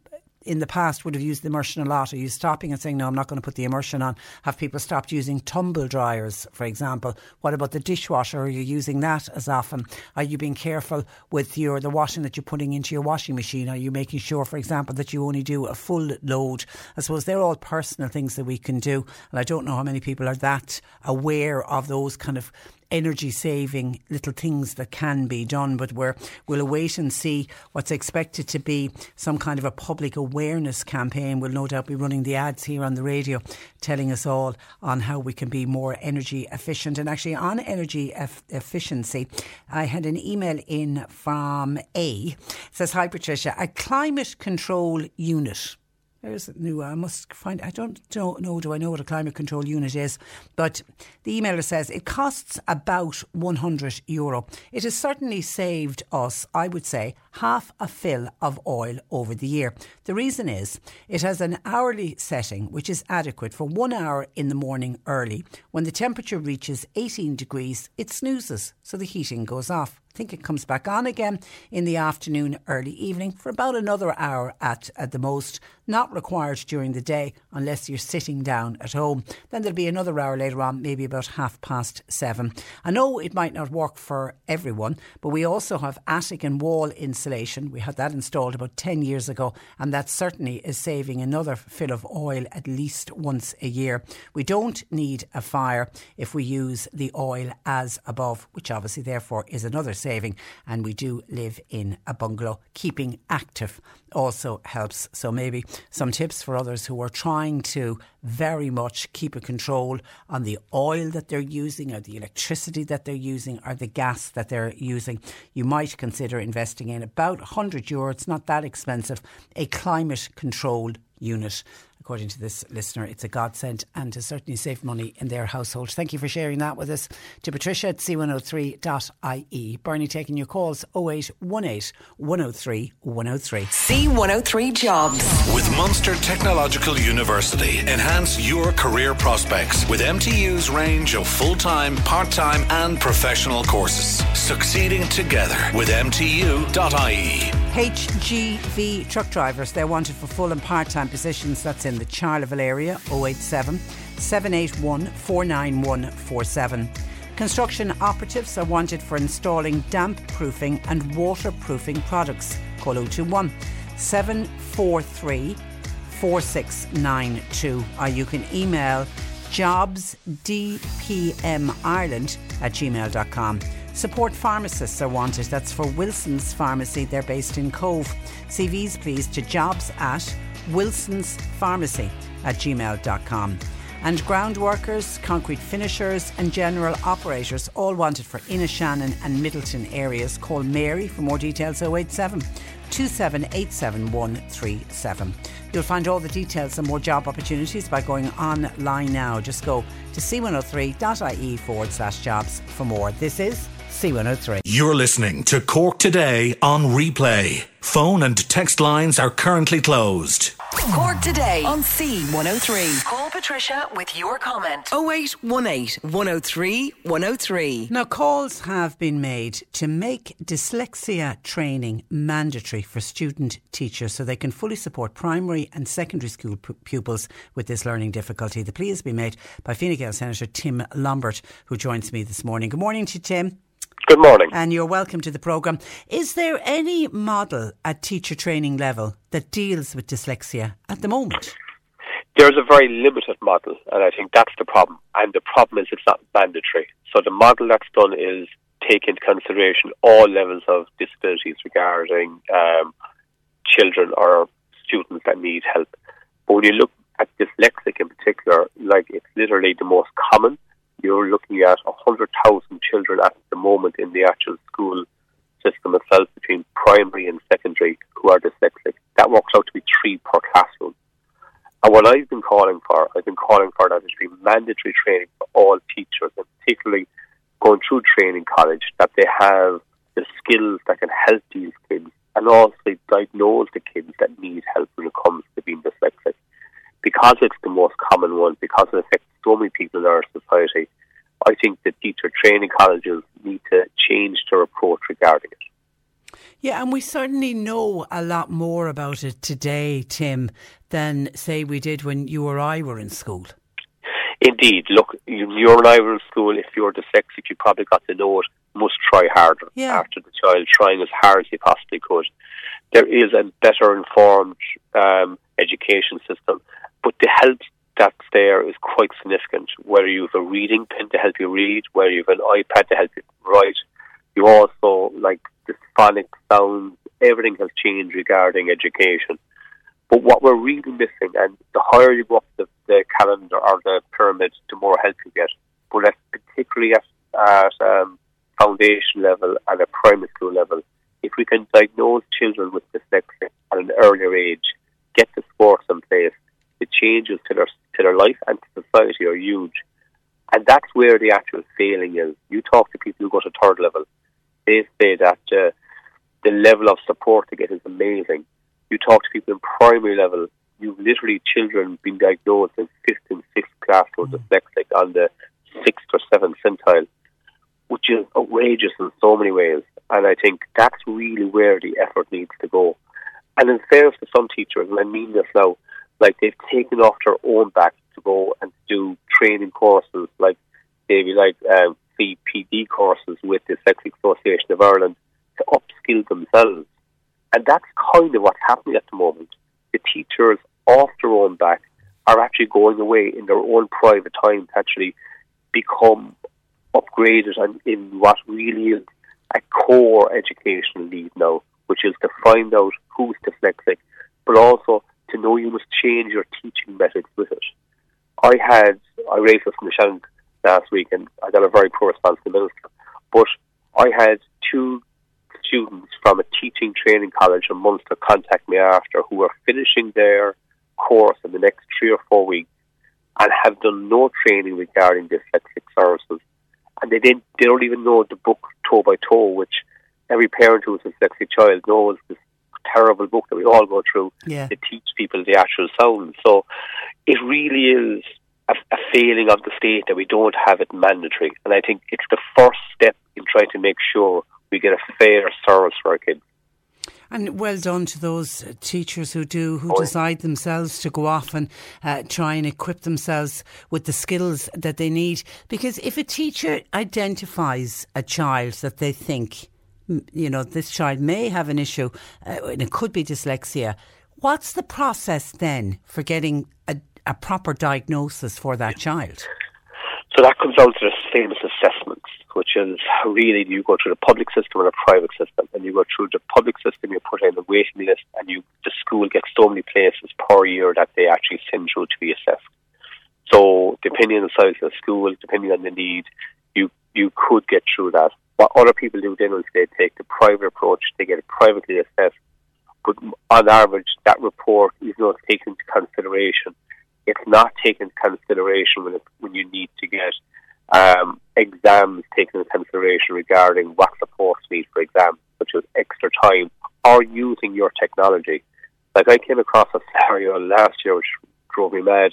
in the past would have used the immersion a lot. Are you stopping and saying, no, I'm not going to put the immersion on? Have people stopped using tumble dryers, for example? What about the dishwasher? Are you using that as often? Are you being careful with your the washing that you're putting into your washing machine? Are you making sure, for example, that you only do a full load? I suppose they're all personal things that we can do. And I don't know how many people are that aware of those kind of energy saving little things that can be done. But we're, we'll wait and see what's expected to be some kind of a public awareness campaign. We'll no doubt be running the ads here on the radio telling us all on how we can be more energy efficient. And actually, on energy efficiency, I had an email in from A. It says, Hi, Patricia, a climate control unit there's a new. I must find. I don't, don't know. Do I know what a climate control unit is? But the emailer says it costs about 100 euro. It has certainly saved us, I would say, half a fill of oil over the year. The reason is it has an hourly setting which is adequate for one hour in the morning early. When the temperature reaches 18 degrees, it snoozes, so the heating goes off. I think it comes back on again in the afternoon, early evening for about another hour at, at the most. Not required during the day unless you're sitting down at home. Then there'll be another hour later on, maybe about half past seven. I know it might not work for everyone, but we also have attic and wall insulation. We had that installed about 10 years ago, and that certainly is saving another fill of oil at least once a year. We don't need a fire if we use the oil as above, which obviously therefore is another saving. And we do live in a bungalow. Keeping active also helps. So maybe some tips for others who are trying to very much keep a control on the oil that they're using or the electricity that they're using or the gas that they're using. You might consider investing in about 100 euro. Not that expensive. A climate controlled unit according to this listener, it's a godsend and to certainly save money in their household. Thank you for sharing that with us. To Patricia at c103.ie. Bernie taking your calls 0818 103 103. C103 Jobs. With Munster Technological University, enhance your career prospects with MTU's range of full time, part time, and professional courses. Succeeding together with MTU.ie. HGV truck drivers, they're wanted for full and part time positions. That's in the Charleville area, 087 781 49147. Construction operatives are wanted for installing damp proofing and waterproofing products. Call 021 743 4692 or you can email jobsdpmireland at gmail.com. Support pharmacists are wanted. That's for Wilson's Pharmacy. They're based in Cobh. CVs please to jobs at Wilson's Pharmacy at gmail.com. And ground workers, concrete finishers, and general operators all wanted for Inishannon and Midleton areas. Call Mary for more details 087 2787137. You'll find all the details and more job opportunities by going online now. Just go to c103.ie forward slash jobs for more. This is C103. You're listening to Cork Today on replay. Phone and text lines are currently closed. Cork Today on C103. Call Patricia with your comment. 0818 103 103. Now, calls have been made to make dyslexia training mandatory for student teachers so they can fully support primary and secondary school pupils with this learning difficulty. The plea has been made by Fine Gael Senator Tim Lombard, who joins me this morning. Good morning to you, Tim. Good morning. And you're welcome to the programme. Is there any model at teacher training level that deals with dyslexia at the moment? There's a very limited model, and I think that's the problem. And the problem is it's not mandatory. So the model that's done is take into consideration all levels of disabilities regarding um, children or students that need help. But when you look at dyslexic in particular, like it's literally the most common you're looking at 100,000 children at the moment in the actual school system itself between primary and secondary who are dyslexic. That works out to be three per classroom. And what I've been calling for, I've been calling for that it should be mandatory training for all teachers, and particularly going through training college, that they have the skills that can help these kids and also diagnose the kids that need help when it comes to being dyslexic. Because it's the most common one, because it affects so many people in our society, I think that teacher training colleges need to change their approach regarding it. Yeah, and we certainly know a lot more about it today, Tim, than say we did when you or I were in school. Indeed, look, you, you and I were in school. If you're dyslexic, you probably got to know it. Must try harder yeah. after the child trying as hard as he possibly could. There is a better informed um, education system, but to help that's there is quite significant. Whether you have a reading pen to help you read, whether you have an iPad to help you write, you also like the phonic sounds. Everything has changed regarding education. But what we're really missing, and the higher you go up the, the calendar or the pyramid, the more help you get. But at, particularly at, at um, foundation level and at primary school level, if we can diagnose children with dyslexia at an earlier age, get the sports in place, the changes to their to their life and to society are huge. And that's where the actual failing is. You talk to people who go to third level, they say that uh, the level of support they get is amazing. You talk to people in primary level, you've literally children being diagnosed in fifth and sixth class with mm. dyslexic on the sixth or seventh centile, which is outrageous in so many ways. And I think that's really where the effort needs to go. And in fairness to some teachers, and I mean this now, like they've taken off their own back to go and do training courses, like maybe like um, CPD courses with the Dyslexic Association of Ireland to upskill themselves. And that's kind of what's happening at the moment. The teachers off their own back are actually going away in their own private time to actually become upgraded and in what really is a core educational need now, which is to find out who's dyslexic, but also to know you must change your teaching methods with it. I had, I raised this from the Seanad last week and I got a very poor response to the minister, but I had two students from a teaching training college in Munster contact me after who were finishing their course in the next three or four weeks and have done no training regarding dyslexic services. And they didn't, they don't even know the book toe by toe, which every parent who has a dyslexic child knows this terrible book that we all go through yeah. to teach people the actual sound. So it really is a, a failing of the state that we don't have it mandatory. And I think it's the first step in trying to make sure we get a fair service for our kids. And well done to those teachers who do, who Oh, decide themselves to go off and uh, try and equip themselves with the skills that they need. Because if a teacher identifies a child that they think, you know, this child may have an issue, uh, and it could be dyslexia, what's the process then for getting a, a proper diagnosis for that child? So that comes down to the famous assessments, which is really you go through the public system and a private system. And you go through the public system, you put in a waiting list, and you the school gets so many places per year that they actually send you to be assessed. So depending on the size of the school, depending on the need, you you could get through that. What other people do then is they take the private approach, they get it privately assessed. But on average, that report is not taken into consideration it's not taken into consideration when, it, when you need to get um, exams taken into consideration regarding what supports need for exams, such as extra time or using your technology. Like I came across a scenario last year which drove me mad,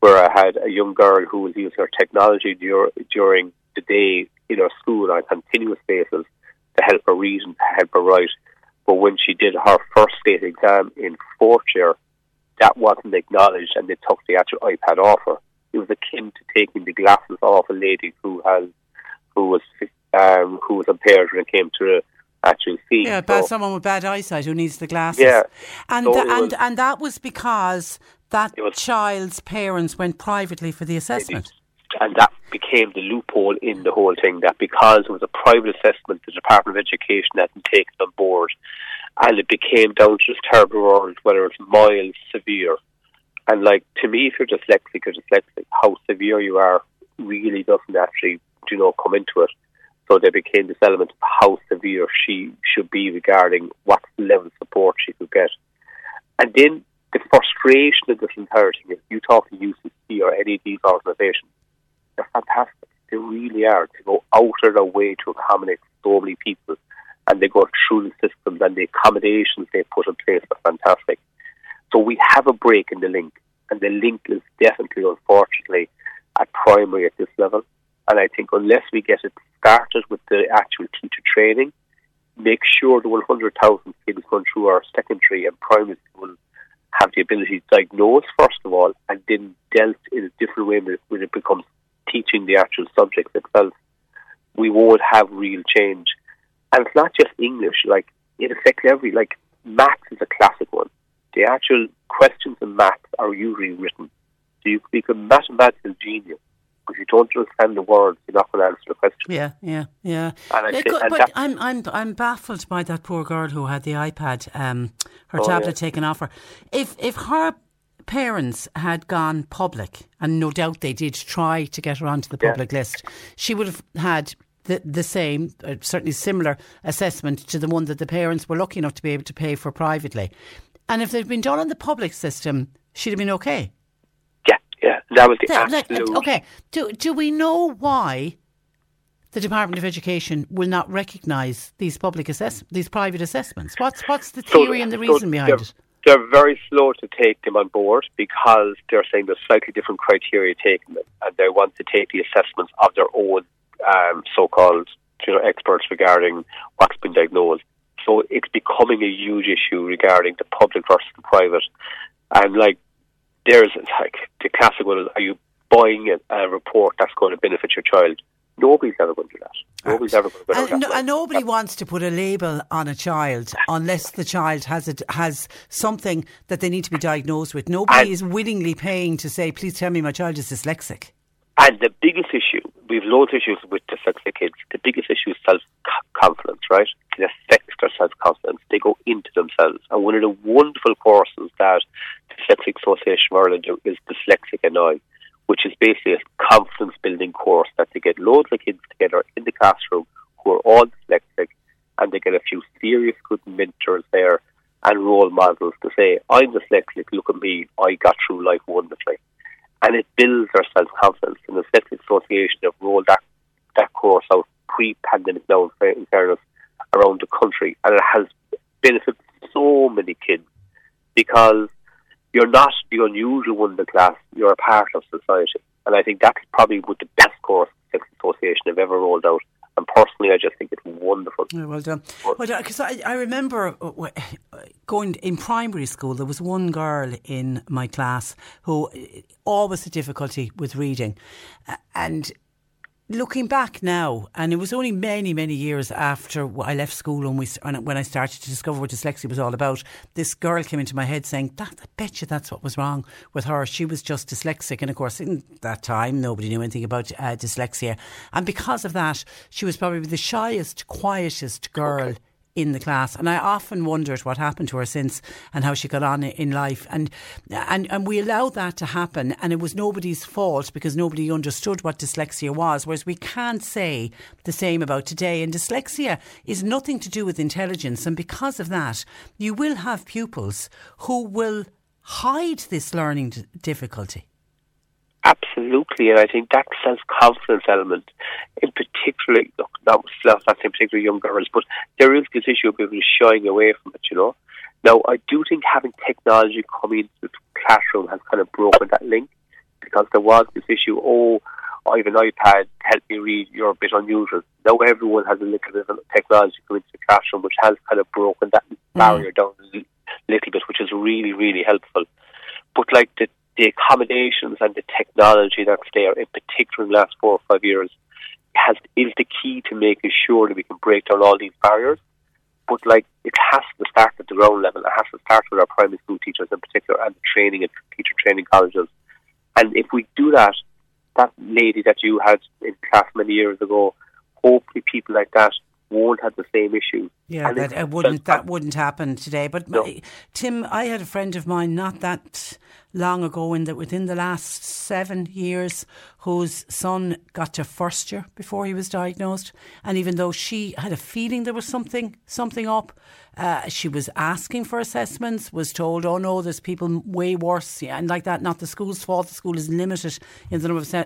where I had a young girl who was using her technology dur- during the day in her school on a continuous basis to help her read and to help her write. But when she did her first state exam in fourth year, that wasn't acknowledged and they took the actual iPad off her. It was akin to taking the glasses off a lady who has who was um, who was impaired when it came to actually seeing. Yeah, So- bad, someone with bad eyesight who needs the glasses. Yeah. and So it and was- and that was because that was- child's parents went privately for the assessment. And that became the loophole in the whole thing. That because it was a private assessment, the Department of Education hadn't taken on board, and it became down to this terrible world whether it's mild, severe, and like to me, if you're dyslexic, you're dyslexic. How severe you are really doesn't actually, you know, come into it. So there became this element of how severe she should be regarding what level of support she could get. And then the frustration of this entire thing is you talk to UCC or any of these organisations, they're fantastic. They really are. They go out of their way to accommodate so many people and they go through the systems and the accommodations they put in place are fantastic. So we have a break in the link and the link is definitely unfortunately at primary at this level. And I think unless we get it started with the actual teacher training, make sure the 100,000 kids going through our secondary and primary school have the ability to diagnose first of all and then dealt in a different way when- when it becomes teaching the actual subject itself. We won't have real change. And it's not just English, like it affects every like maths is a classic one. The actual questions in maths are usually written. So you could be a mathematical genius. But if you don't understand the words, you're not going to answer the question. Yeah, yeah, yeah. And I Yeah, thi- go- and but I'm I'm I'm baffled by that poor girl who had the iPad, um, her Oh, tablet yeah. taken off her. If if her parents had gone public, and no doubt they did try to get her onto the Yeah. public list, she would have had. The, the same, uh, certainly similar assessment to the one that the parents were lucky enough to be able to pay for privately. And if they'd been done in the public system, she'd have been okay. Yeah, yeah. That was the Th- like, absolute. okay, do do we know why the Department of Education will not recognise these public assess these private assessments? What's what's the So- theory and the so reason behind it? They're very slow to take them on board because they're saying there's slightly different criteria taking them, and they want to take the assessments of their own um, so-called you know experts regarding what's been diagnosed. So it's becoming a huge issue regarding the public versus the private, and like there's like the classic one: is, are you buying a, a report that's going to benefit your child? Nobody's ever going to do that. Nobody's ever going to go And, that no, and nobody wants to put a label on a child unless the child has it has something that they need to be diagnosed with. Nobody is willingly paying to say, "Please tell me my child is dyslexic." And the biggest issue, we've loads of issues with dyslexic kids. The biggest issue is self confidence, right? It affects their self confidence. They go into themselves. And one of the wonderful courses that the Dyslexic Association of Ireland do is Dyslexic and I, which is basically a confidence building course that they get loads of kids together in the classroom who are all dyslexic and they get a few serious good mentors there and role models to say, I'm dyslexic, look at me, I got through life wonderfully and it builds their self confidence. And the Dyslexic Association have rolled that that course out pre pandemic now in fa- in fairness around the country and it has benefited so many kids because you're not the unusual one in the class, you're a part of society. And I think that's probably what the best course the Dyslexic Association have ever rolled out And personally, I just think it's wonderful. Yeah, well done. Because I, I remember uh, going in primary school, there was one girl in my class who uh, always had difficulty with reading. And looking back now, and it was only many, many years after I left school and we, when I started to discover what dyslexia was all about, this girl came into my head saying, that, I bet you that's what was wrong with her. She was just dyslexic. And of course, in that time, nobody knew anything about uh, dyslexia. And because of that, she was probably the shyest, quietest girl. Okay in the class. And I often wondered what happened to her since and how she got on in life. And, and, and we allowed that to happen. And it was nobody's fault because nobody understood what dyslexia was. Whereas we can't say the same about today. And dyslexia is nothing to do with intelligence. And because of that, you will have pupils who will hide this learning difficulty. Absolutely, and I think that self confidence element, in particular, look, not, not in particular young girls, but there is this issue of people shying away from it, you know. Now, I do think having technology coming into the classroom has kind of broken that link because there was this issue, oh, I have an iPad, help me read, you're a bit unusual. Now everyone has a little bit of technology coming into the classroom, which has kind of broken that mm. barrier down a little bit, which is really, really helpful. But like the the accommodations and the technology that's there, in particular in the last four or five years, has is the key to making sure that we can break down all these barriers. But like it has to start at the ground level. It has to start with our primary school teachers in particular and the training and teacher training colleges. And if we do that, that lady that you had in class many years ago, hopefully people like that won't have the same issue. Yeah, that it wouldn't that wouldn't happen today. But no. my, Tim, I had a friend of mine not that long ago, in that within the last seven years, whose son got to first year before he was diagnosed, and even though she had a feeling there was something something up, uh, she was asking for assessments, was told, "Oh no, there's people way worse," yeah, and like that. Not the school's fault. The school is limited in the number of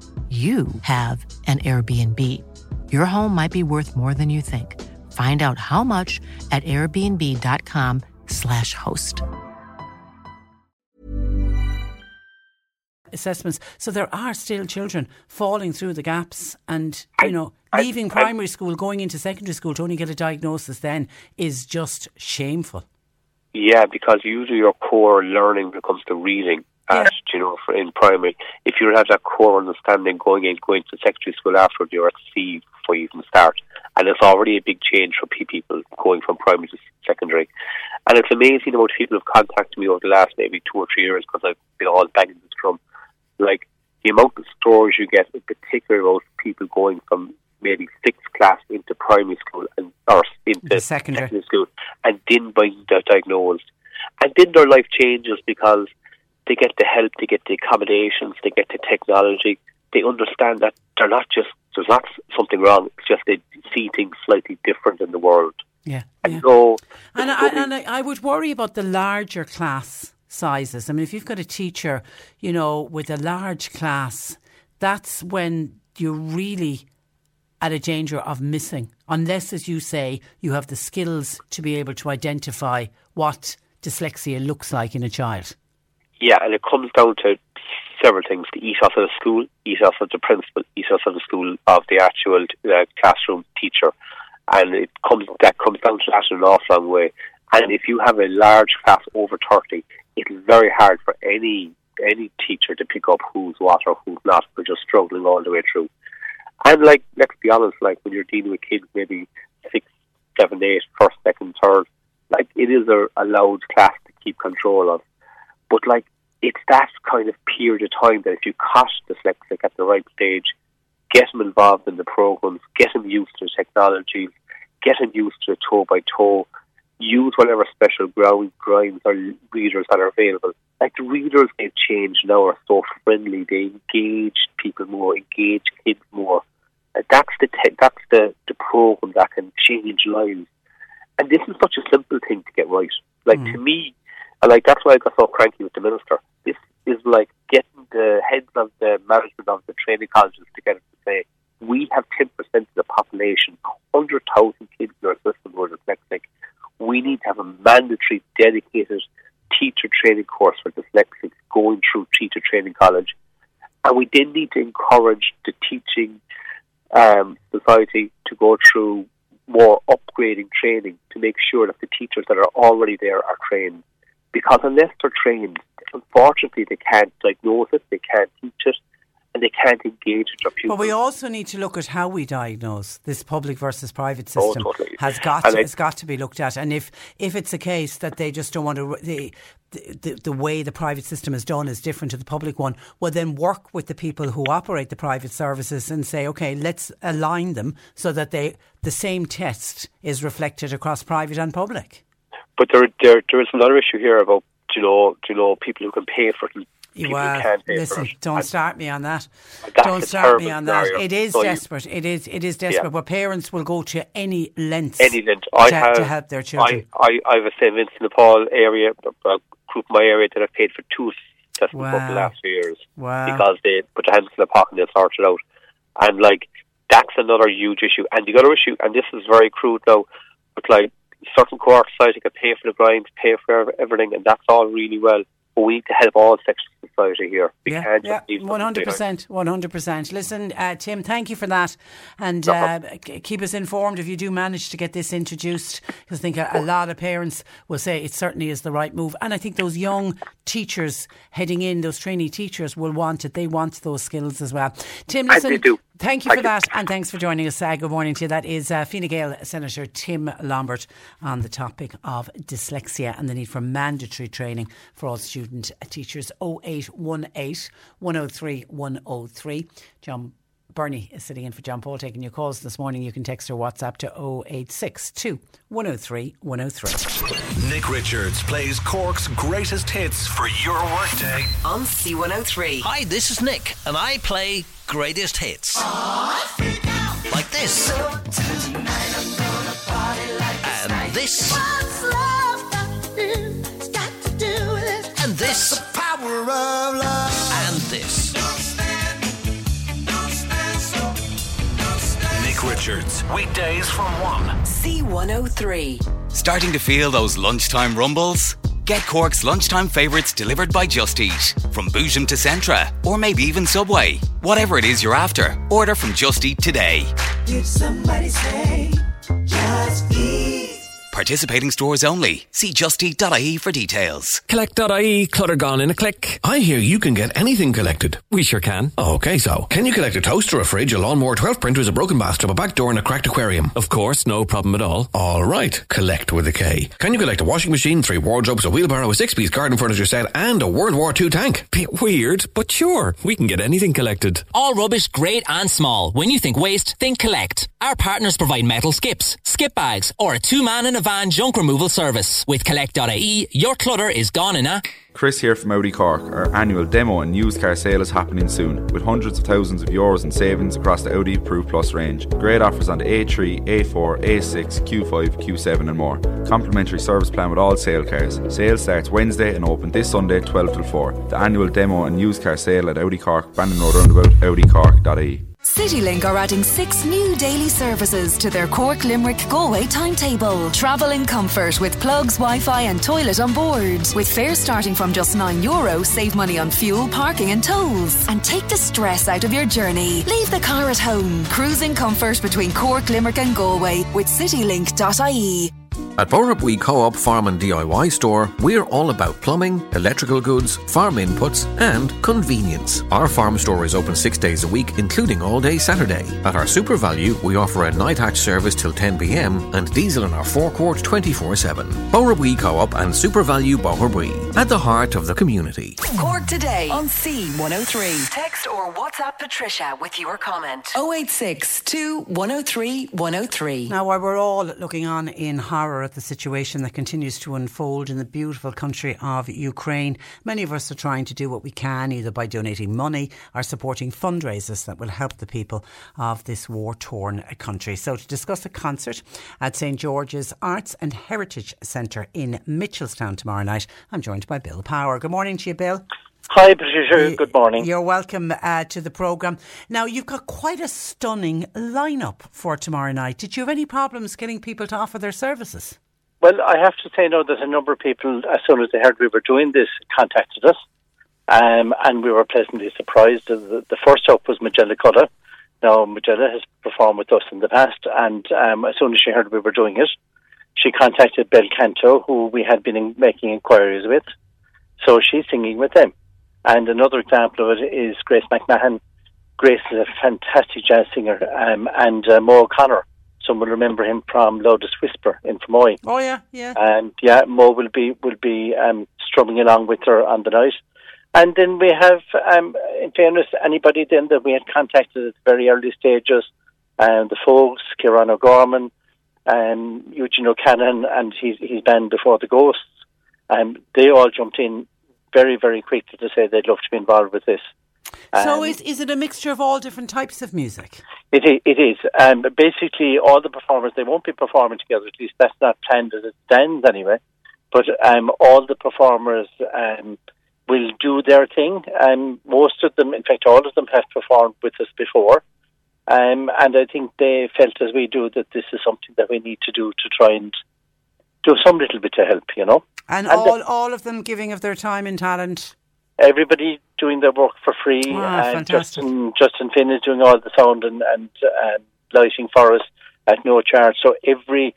you have an Airbnb. Your home might be worth more than you think. Find out how much at airbnb.com/slash host. Assessments. So there are still children falling through the gaps and, you know, leaving primary school, going into secondary school to only get a diagnosis then is just shameful. Yeah, because usually your core learning becomes the reading at, yeah. you know, for in primary. If you have that core understanding going in, going to secondary school after you're at C before you even start. And it's already a big change for people going from primary to secondary. And it's amazing about people who've contacted me over the last maybe two or three years because I've been all banging this drum. Like the amount of stories you get, in particular about people going from maybe sixth class into primary school and or into secondary. secondary school and then being diagnosed. And then their life changes because they get the help, they get the accommodations, they get the technology. They understand that they're not just there's not something wrong. It's just they see things slightly different in the world. Yeah, and yeah. so and I, and I, I would worry about the larger class sizes. I mean, if you've got a teacher, you know, with a large class, that's when you're really at a danger of missing, unless, as you say, you have the skills to be able to identify what dyslexia looks like in a child. Yeah, and it comes down to several things: the ethos of the school, ethos of the principal, ethos of the school, of the actual uh, classroom teacher, and it comes that comes down to that in an awful long way. And if you have a large class over thirty, it's very hard for any any teacher to pick up who's what or who's not. We're just struggling all the way through. And like, let's be honest, like when you're dealing with kids, maybe six, seven, eight, first, second, third, like it is a, a loud class to keep control of. But like, it's that kind of period of time that if you catch dyslexic at the right stage, get them involved in the programs, get them used to the technology, get them used to the toe by toe, use whatever special ground grinds or readers that are available. Like the readers they've changed now are so friendly. They engage people more, engage kids more. Uh, that's the te- that's the, the program that can change lives. And this is such a simple thing to get right. Like mm. to me, like that's why I got so cranky with the minister. This is like getting the heads of the management of the training colleges together to say we have ten percent of the population, hundred thousand kids in our system who are dyslexic. We need to have a mandatory, dedicated teacher training course for dyslexics going through teacher training college, and we then need to encourage the teaching um, society to go through more upgrading training to make sure that the teachers that are already there are trained. Because unless they're trained, unfortunately, they can't diagnose it, they can't teach it, and they can't engage with their pupils. But we also need to look at how we diagnose this public versus private oh, system. Oh, totally. Has got to, has got to be looked at, and if if it's a case that they just don't want to, they, the, the way the private system is done is different to the public one, well, then work with the people who operate the private services and say, okay, let's align them so that they the same test is reflected across private and public. But there, there, there is another issue here about you know, you know, people who can pay for people who can't pay for it well, listen, don't start me on that. Don't start me on scenario. that. It is so desperate. You, it is. It is desperate. Yeah. But parents will go to any lengths. Any length. I to, have, to help their children. I, I, I have a St Vincent de Paul area, a group in my area that I've paid for two assessment wow. the last few years. Wow. Because they put their hands in the pocket and they sort it out. And like that's another huge issue. And the other issue, and this is very crude now, but like certain court society can pay for the grinds, pay for everything, and that's all really well but we need to help all sections of society here. We yeah, yeah, one hundred percent, one hundred percent. Listen, uh, Tim, thank you for that, and uh, keep us informed if you do manage to get this introduced. Because I think a, a, lot of parents will say it certainly is the right move, and I think those young teachers heading in, those trainee teachers, will want it. They want those skills as well. Tim, listen, Thank you Thank for that, and thanks for joining us. Uh, good morning to you. That is uh, Fine Gael Senator Tim Lombard on the topic of dyslexia and the need for mandatory training for all student teachers. 0818 103 103. John Bernie is sitting in for John Paul taking your calls this morning. You can text or WhatsApp to 0862 103 103. Nick Richards plays Cork's greatest hits for your workday on C103. Hi, this is Nick, and I play greatest hits. like this. and this. And this. And this. Richards. Weekdays from 1. C103. Starting to feel those lunchtime rumbles? Get Cork's lunchtime favourites delivered by Just Eat. From Boojum to Centra, or maybe even Subway. Whatever it is you're after, order from Just Eat today. Did somebody say, Just Eat? Participating stores only. See justeat.ie for details. Collect.ie, clutter gone in a click. I hear you can get anything collected. We sure can. Okay, so can you collect a toaster, a fridge, a lawnmower, 12 printers, a broken bathtub, a back door, and a cracked aquarium? Of course, no problem at all. All right, collect with a K. Can you collect a washing machine, three wardrobes, a wheelbarrow, a six piece garden furniture set, and a World War II tank? Bit weird, but sure, we can get anything collected. All rubbish, great and small. When you think waste, think collect. Our partners provide metal skips, skip bags, or a two man in a van fan junk removal service. With Collect.ie, your clutter is gone in a. Chris here from Audi Cork. Our annual demo and used car sale is happening soon, with hundreds of thousands of euros in savings across the Audi Approved Plus range. Great offers on the A3, A4, A6, Q5, Q7 and more. Complimentary service plan with all sale cars. Sale starts Wednesday and open this Sunday 12 till 4. The annual demo and used car sale at Audi Cork, Bandon Road Roundabout, audicork.ie. CityLink are adding six new daily services to their Cork Limerick Galway timetable. Travel in comfort with plugs, Wi Fi, and toilet on board. With fares starting from just €9, Euro, save money on fuel, parking, and tolls. And take the stress out of your journey. Leave the car at home. Cruise in comfort between Cork, Limerick, and Galway with citylink.ie. At Boherbue Co-op Farm and DIY store, we're all about plumbing, electrical goods, farm inputs and convenience. Our farm store is open six days a week, including all day Saturday. At our SuperValu, we offer a night hatch service till 10pm and diesel in our forecourt 24-7. Boherbue Co-op and super value Boherbue, at the heart of the community. Cork today on C103. Text or WhatsApp Patricia with your comment. 086 103 103. Now, while we're all looking on in horror at the situation that continues to unfold in the beautiful country of Ukraine, many of us are trying to do what we can, either by donating money or supporting fundraisers that will help the people of this war torn country. So, to discuss a concert at St George's Arts and Heritage Centre in Mitchelstown tomorrow night, I'm joined by Bill Power. Good morning to you, Bill. Hi, Patricia. Good morning. You're welcome uh, to the programme. Now, you've got quite a stunning lineup for tomorrow night. Did you have any problems getting people to offer their services? Well, I have to say now that a number of people, as soon as they heard we were doing this, contacted us. Um, and we were pleasantly surprised. The, the first up was Majella Cullagh. Now, Magella has performed with us in the past, and um, as soon as she heard we were doing it, she contacted Bel Canto, who we had been in, making inquiries with. So she's singing with them. And another example of it is Grace McMahon. Grace is a fantastic jazz singer, um, and uh, Mo O'Connor. Some will remember him from Loudest Whisper in Fermoy. Oh yeah, yeah. And yeah, Mo will be will be um, strumming along with her on the night. And then we have, um, in fairness, anybody then that we had contacted at the very early stages, um, the folks, Kieran O'Gorman, um, Eugene O'Cannon, and his, his band Before the Ghosts, um, they all jumped in very, very quickly to say they'd love to be involved with this. So, Um, is, is it a mixture of all different types of music? It is. It is. Um, basically, all the performers they won't be performing together. At least that's not planned as it stands, anyway. But um, all the performers um, will do their thing. Um, most of them, in fact, all of them have performed with us before. Um, and I think they felt, as we do, that this is something that we need to do to try and do some little bit to help. You know, And, And all, all of them giving of their time and talent. everybody doing their work for free. Ah, and fantastic. Justin Justin Finn is doing all the sound and, and um, lighting for us at no charge. So every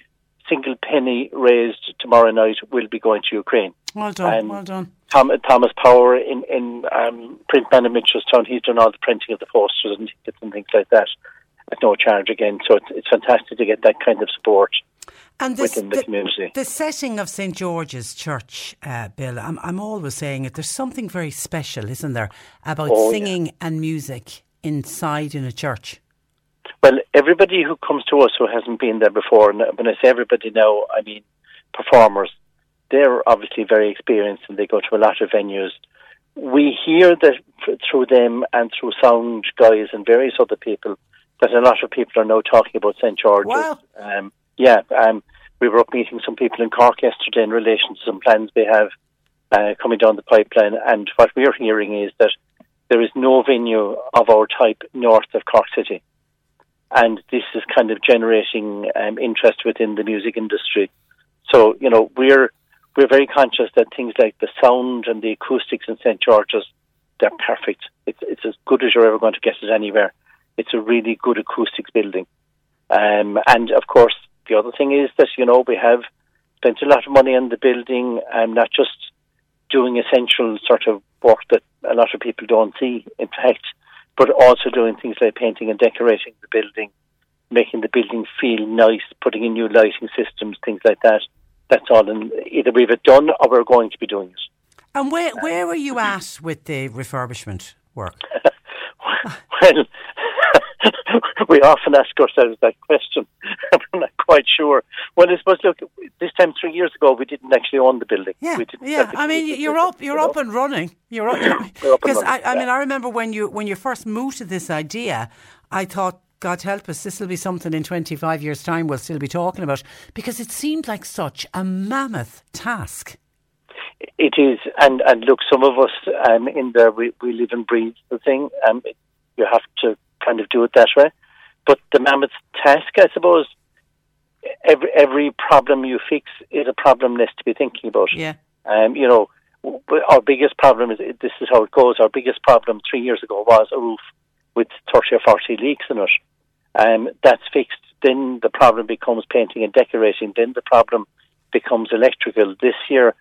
single penny raised tomorrow night will be going to Ukraine. Well done, And well done. Tom, Thomas Power in in um, Printman in Mitchelstown, he's done all the printing of the posters and tickets and things like that at no charge again. So it's, it's fantastic to get that kind of support And this, within the, community. The setting of St George's Church, uh, Bill, I'm, I'm always saying it. There's something very special, isn't there, about Oh, yeah. singing and music inside in a church? Well, everybody who comes to us who hasn't been there before, and when I say everybody now, I mean performers, they're obviously very experienced and they go to a lot of venues. We hear that through them and through sound guys and various other people that a lot of people are now talking about St. George's. Wow. Um, yeah, um, we were up meeting some people in Cork yesterday in relation to some plans they have uh, coming down the pipeline, and what we're hearing is that there is no venue of our type north of Cork City and this is kind of generating um, interest within the music industry. So you know we're we're very conscious that things like the sound and the acoustics in St George's they're perfect. It's it's as good as you're ever going to get it anywhere. It's a really good acoustics building, um, and of course the other thing is that you know we have spent a lot of money on the building, and not just doing essential sort of work that a lot of people don't see. In fact, but also doing things like painting and decorating the building, making the building feel nice, putting in new lighting systems, things like that. That's all. And either we've it done or we're going to be doing it. And where, where are you at with the refurbishment work? Well, we often ask ourselves that question. I'm not quite sure. Well, I suppose, look, this time three years ago, we didn't actually own the building. Yeah, yeah. I mean, you're up, you're up and running. You're up because I, I mean, I remember when you when you first moved to this idea, I thought. God help us, this will be something in 25 years' time we'll still be talking about because it seemed like such a mammoth task. It is, and and look, some of us um, in there we, we live and breathe the thing. Um, it, you have to kind of do it that way. But the mammoth task, I suppose, every every problem you fix is a problem less to be thinking about. Yeah. Um, you know, our biggest problem is this is how it goes. Our biggest problem three years ago was a roof with thirty or forty leaks in it. Um, that's fixed. Then the problem becomes painting and decorating. Then the problem becomes electrical. This year,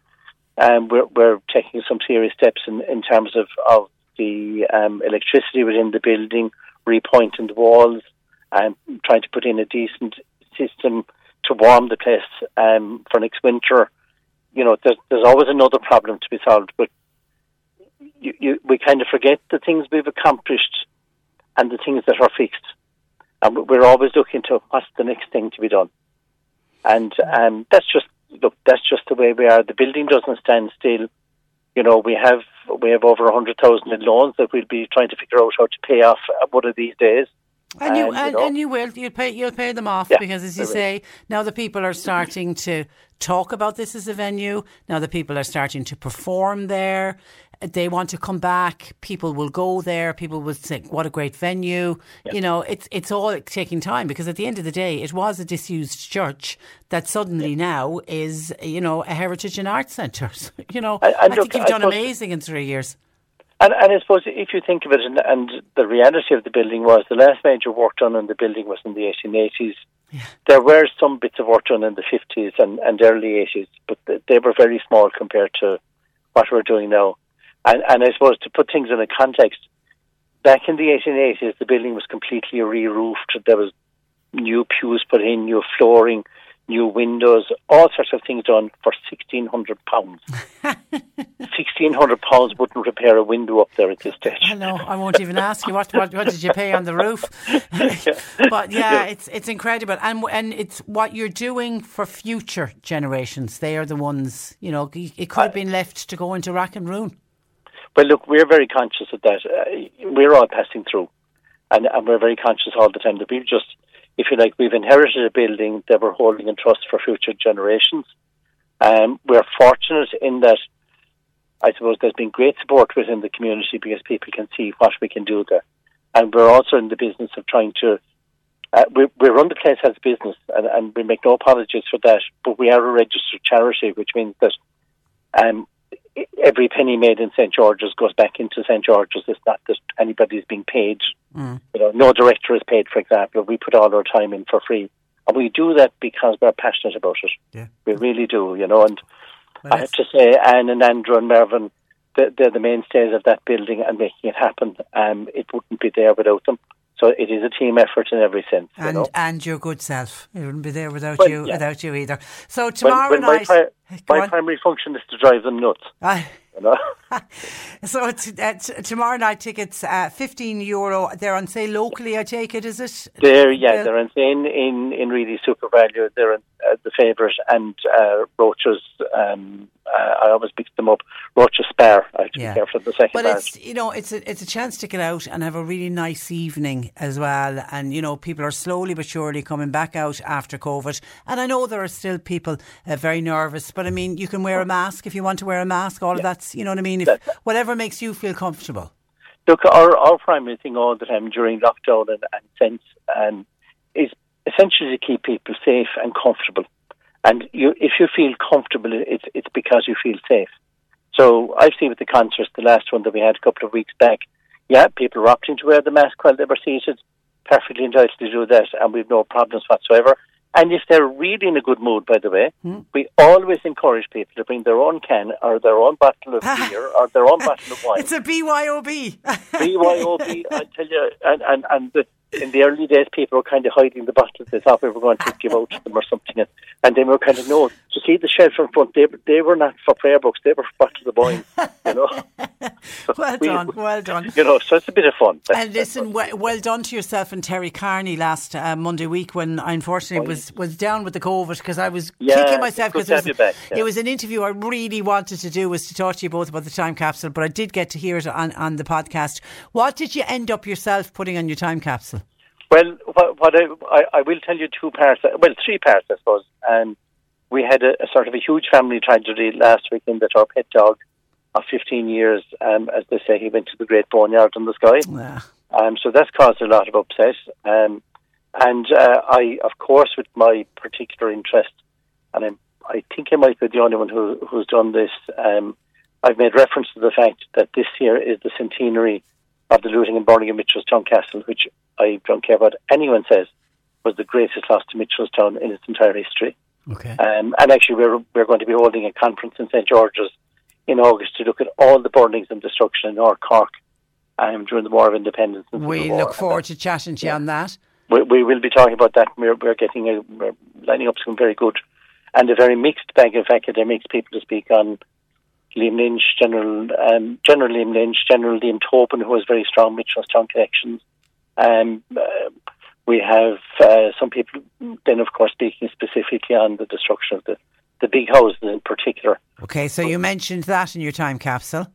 um, we're, we're taking some serious steps in, in terms of, of the um, electricity within the building, repointing the walls, and trying to put in a decent system to warm the place um, for next winter. You know, there's, there's always another problem to be solved, but you, you, we kind of forget the things we've accomplished and the things that are fixed. And we're always looking to what's the next thing to be done. And um, that's just look, that's just the way we are. The building doesn't stand still. You know, we have we have over a hundred thousand in loans that we'll be trying to figure out how to pay off one of these days. And you, and, and you will you'll pay you'll pay them off Yeah, because as you say now the people are starting to talk about this as a venue. Now the people are starting to perform there they want to come back people will go there people will think, what a great venue. You know it's it's all taking time because at the end of the day it was a disused church that suddenly now is you know a heritage and arts centre you know? And- I and think look, you've I done suppose- amazing in three years. And, and I suppose if you think of it, and, and the reality of the building was the last major work done on the building was in the 1880s. There were some bits of work done in the 50s and, and early 80s, but they were very small compared to what we're doing now. And, and I suppose to put things in a context, back in the 1880s, the building was completely re-roofed. There was new pews put in, new flooring, new windows, all sorts of things done for sixteen hundred pounds. sixteen hundred pounds wouldn't repair a window up there at this stage. I know. I won't even ask you what, what what did you pay on the roof. but yeah, it's it's incredible, and and it's what you're doing for future generations. They are the ones. You know, it could have been left to go into rack and ruin. Well, look, we're very conscious of that. Uh, we're all passing through, and, and we're very conscious all the time that we've just, if you like, we've inherited a building that we're holding in trust for future generations. Um, we're fortunate in that, I suppose, there's been great support within the community because people can see what we can do there, and we're also in the business of trying to. Uh, we, we run the place as a business, and, and we make no apologies for that. But we are a registered charity, which means that um, every penny made in St George's goes back into St George's. It's not that anybody's being paid. Mm. You know, no director is paid, for example. We put all our time in for free, and we do that because we're passionate about it. Yeah. We really do. You know, and Well, I have to say, Anne and Andrew and Mervyn, they're, they're the mainstays of that building and making it happen. Um, it wouldn't be there without them. So it is a team effort in every sense. you And know. and your good self. It wouldn't be there without Well, you yeah. without you either. So tomorrow when my night. pri- my on. primary function is to drive them nuts. Know? So it's, uh, t- tomorrow night tickets, uh, fifteen euro. They're on sale locally. I take it. Is it? They're yeah, The- they're insane in in really SuperValu. They're uh, the favourite, and uh, Roaches. Um, uh, I always mix them up. Roaches Spar. I have to Yeah. be careful of the second But part. it's you know it's a it's a chance to get out and have a really nice evening as well. And you know people are slowly but surely coming back out after COVID. And I know there are still people uh, very nervous, but I mean you can wear a mask if you want to wear a mask. All of that's you know what I mean. If whatever makes you feel comfortable. Look, our our primary thing all the time during lockdown and, and since um, is essentially to keep people safe and comfortable. And you, if you feel comfortable, it's it's because you feel safe. So I've seen with the concerts, the last one that we had a couple of weeks back, yeah, people were opting to wear the mask while they were seated, perfectly entitled to do that, and we've no problems whatsoever. And if they're really in a good mood, by the way, hmm. we always encourage people to bring their own can or their own bottle of beer or their own bottle of wine. It's a BYOB. BYOB, I tell you, and, and, and the, in the early days, people were kind of hiding the bottles. They thought we were going to give out to them or something. And, and then we were kind of, no, to see the shelf in front, they, they were not for prayer books, they were for to the boy, you know. well we- done, well done. You know, so it's a bit of fun. That's- And listen, well, well done to yourself and Terry Carney last uh, Monday week when I unfortunately was, was down with the COVID because I was Yeah, kicking myself because it, was- yeah. it was an interview I really wanted to do was to talk to you both about the time capsule, but I did get to hear it on, on the podcast. What did you end up yourself putting on your time capsule? Well, what, what I, I, I will tell you two parts, well, three parts, I suppose. Um, we had a, a sort of a huge family tragedy last weekend that our pet dog of 15 years, um, as they say, he went to the great boneyard in the sky. Um, so that's caused a lot of upset. Um, and uh, I, of course, with my particular interest, and I'm, I think I might be the only one who, who's done this, um, I've made reference to the fact that this year is the centenary of the looting and burning of Mitchelstown Castle, which I don't care what anyone says was the greatest loss to Mitchelstown in its entire history. Okay. Um, and actually, we're we're going to be holding a conference in St George's in August to look at all the burnings and destruction in North Cork um, during the War of Independence. and We look forward to chatting to you on that. We, we will be talking about that. We're, we're getting a, we're lining up some very good and a very mixed bag of academics, people to speak on. Liam Lynch, General um, General Liam Lynch, General Liam Tobin, who has very strong Mitchelstown connections. Um, uh, we have uh, some people then, of course, speaking specifically on the destruction of the, the big houses in particular. Okay, so you mentioned that in your time capsule.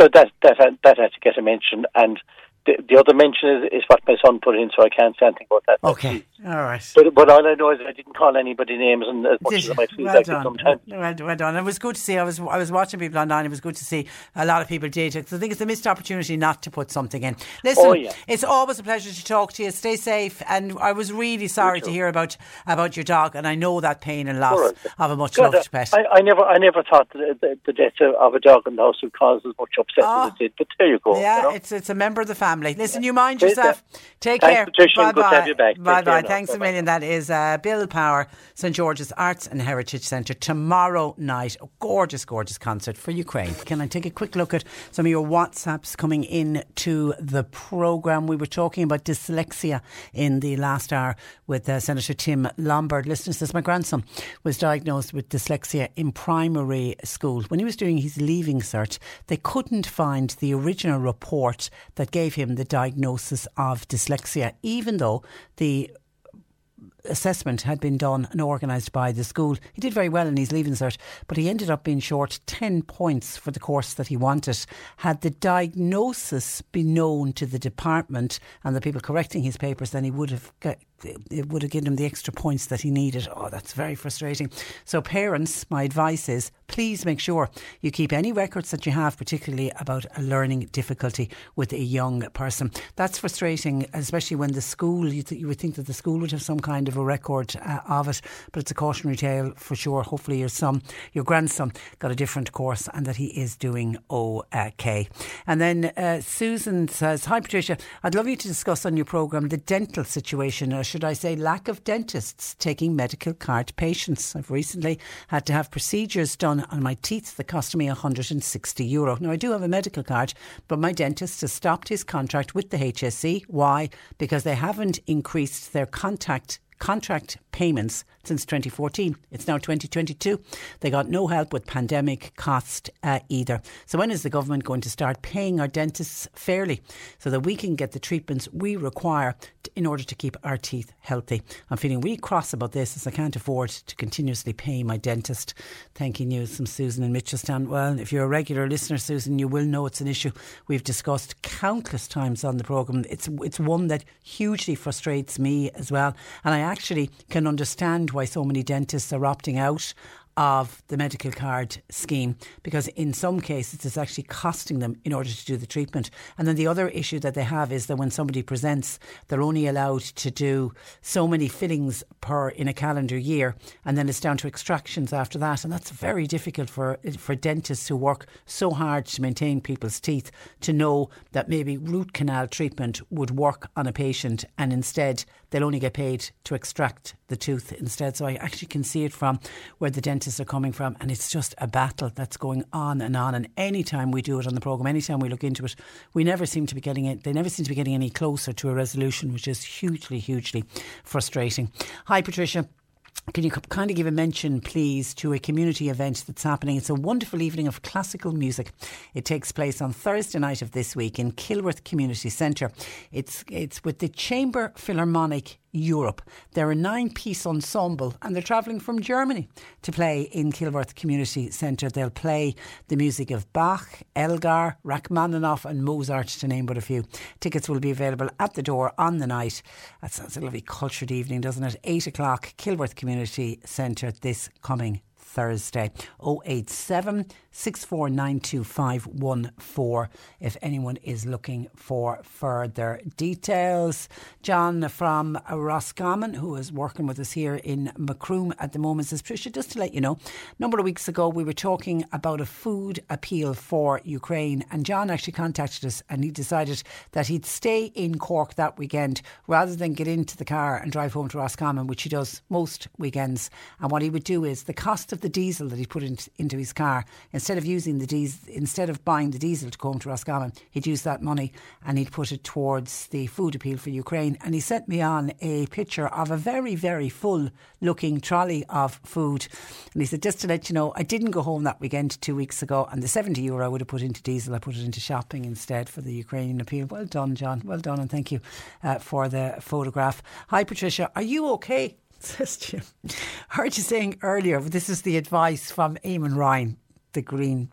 So that that that had to get a mention, and the, the other mention is, is what my son put in, so I can't say anything about that. Okay, all right. But, but all I know is I didn't call anybody names, and as much as I might feel well like it done. sometimes. Well, well done. It was good to see. I was I was watching people online. It was good to see a lot of people did it. 'Cause I think it's a missed opportunity not to put something in. Listen, Oh, yeah. it's always a pleasure to talk to you. Stay safe. And I was really sorry to hear about about your dog. And I know that pain and loss All right. of a much God, loved pet. I, I never, I never thought that the, the death of, of a dog in the house would cause as much upset as it did. But there you go. Ah. yeah, you know? it's it's a member of the family. Listen, you mind yourself. Take Thanks, care. Patricia, Bye and good to bye. have you back. Take Bye bye. now. Thanks a Bye-bye. million. That is uh, Bill Power, St George's Arts and Heritage Centre tomorrow night. A gorgeous, gorgeous concert for Ukraine. Can I take a quick look at some of your WhatsApps coming in to the programme? We were talking about dyslexia in the last hour with uh, Senator Tim Lombard. Listen, says my grandson was diagnosed with dyslexia in primary school. When he was doing his leaving cert, they couldn't find the original report that gave him the diagnosis of dyslexia, even though the assessment had been done and organised by the school. He did very well in his leaving cert, but he ended up being short 10 points for the course that he wanted. Had the diagnosis been known to the department and the people correcting his papers, then he would have it would have given him the extra points that he needed. Oh, that's very frustrating. So, parents, my advice is please make sure you keep any records that you have, particularly about a learning difficulty with a young person. That's frustrating, especially when the school, you, th- you would think that the school would have some kind of a record uh, of it, but it's a cautionary tale for sure. Hopefully, your son, your grandson, got a different course and that he is doing okay. And then uh, Susan says, Hi, Patricia. I'd love you to discuss on your programme the dental situation, or should I say, lack of dentists taking medical card patients. I've recently had to have procedures done on my teeth that cost me 160 euro. Now, I do have a medical card, but my dentist has stopped his contract with the HSE. Why? Because they haven't increased their contact contract payments since 2014. It's now 2022. They got no help with pandemic cost uh, either. So when is the government going to start paying our dentists fairly so that we can get the treatments we require t- in order to keep our teeth healthy? I'm feeling really cross about this as I can't afford to continuously pay my dentist. Thanking you, some Susan in Mitchelstown. Well, if you're a regular listener, Susan, you will know it's an issue we've discussed countless times on the programme. It's it's one that hugely frustrates me as well, and I actually can understand why so many dentists are opting out of the medical card scheme because in some cases it's actually costing them in order to do the treatment. And then the other issue that they have is that when somebody presents, they're only allowed to do so many fillings per in a calendar year, and then it's down to extractions after that, and that's very difficult for for dentists who work so hard to maintain people's teeth to know that maybe root canal treatment would work on a patient, and instead they'll only get paid to extract the tooth instead. So I actually can see it from where the dentists are coming from, and it's just a battle that's going on and on. And anytime we do it on the program, anytime we look into it, we never seem to be getting it. They never seem to be getting any closer to a resolution, which is hugely, hugely frustrating. Hi, Patricia. Can you kind of give a mention, please, to a community event that's happening? It's a wonderful evening of classical music. It takes place on Thursday night of this week in Kilworth Community Centre. It's it's with the Chamber Philharmonic Europe. They're a nine piece ensemble and they're travelling from Germany to play in Kilworth Community Centre. They'll play the music of Bach, Elgar, Rachmaninoff, and Mozart, to name but a few. Tickets will be available at the door on the night. That sounds a lovely cultured evening, doesn't it? Eight o'clock, Kilworth Community Centre this coming Thursday. 087 6492514 if anyone is looking for further details. John from Roscommon, who is working with us here in Macroom at the moment, says, Patricia, just to let you know, a number of weeks ago we were talking about a food appeal for Ukraine, and John actually contacted us and he decided that he'd stay in Cork that weekend rather than get into the car and drive home to Roscommon, which he does most weekends. And what he would do is the cost of the diesel that he put in, into his car, instead of using the diesel, instead of buying the diesel to go home to Roscommon, he'd use that money and he'd put it towards the food appeal for Ukraine. And he sent me on a picture of a very, very full looking trolley of food. And he said, just to let you know, I didn't go home that weekend two weeks ago, and the 70 euro I would have put into diesel, I put it into shopping instead for the Ukrainian appeal. Well done, John. Well done, and thank you uh, for the photograph. Hi, Patricia. Are you okay? Says Jim. Heard you saying earlier, this is the advice from Eamon Ryan, the Green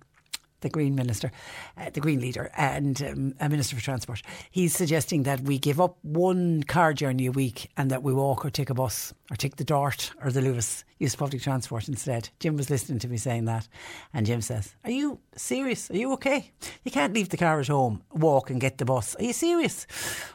the Green Minister, uh, the Green Leader, and um, a Minister for Transport. He's suggesting that we give up one car journey a week and that we walk or take a bus or take the Dart or the Luas, use public transport instead. Jim was listening to me saying that, and Jim says, Are you serious? Are you okay? You can't leave the car at home, walk and get the bus. Are you serious?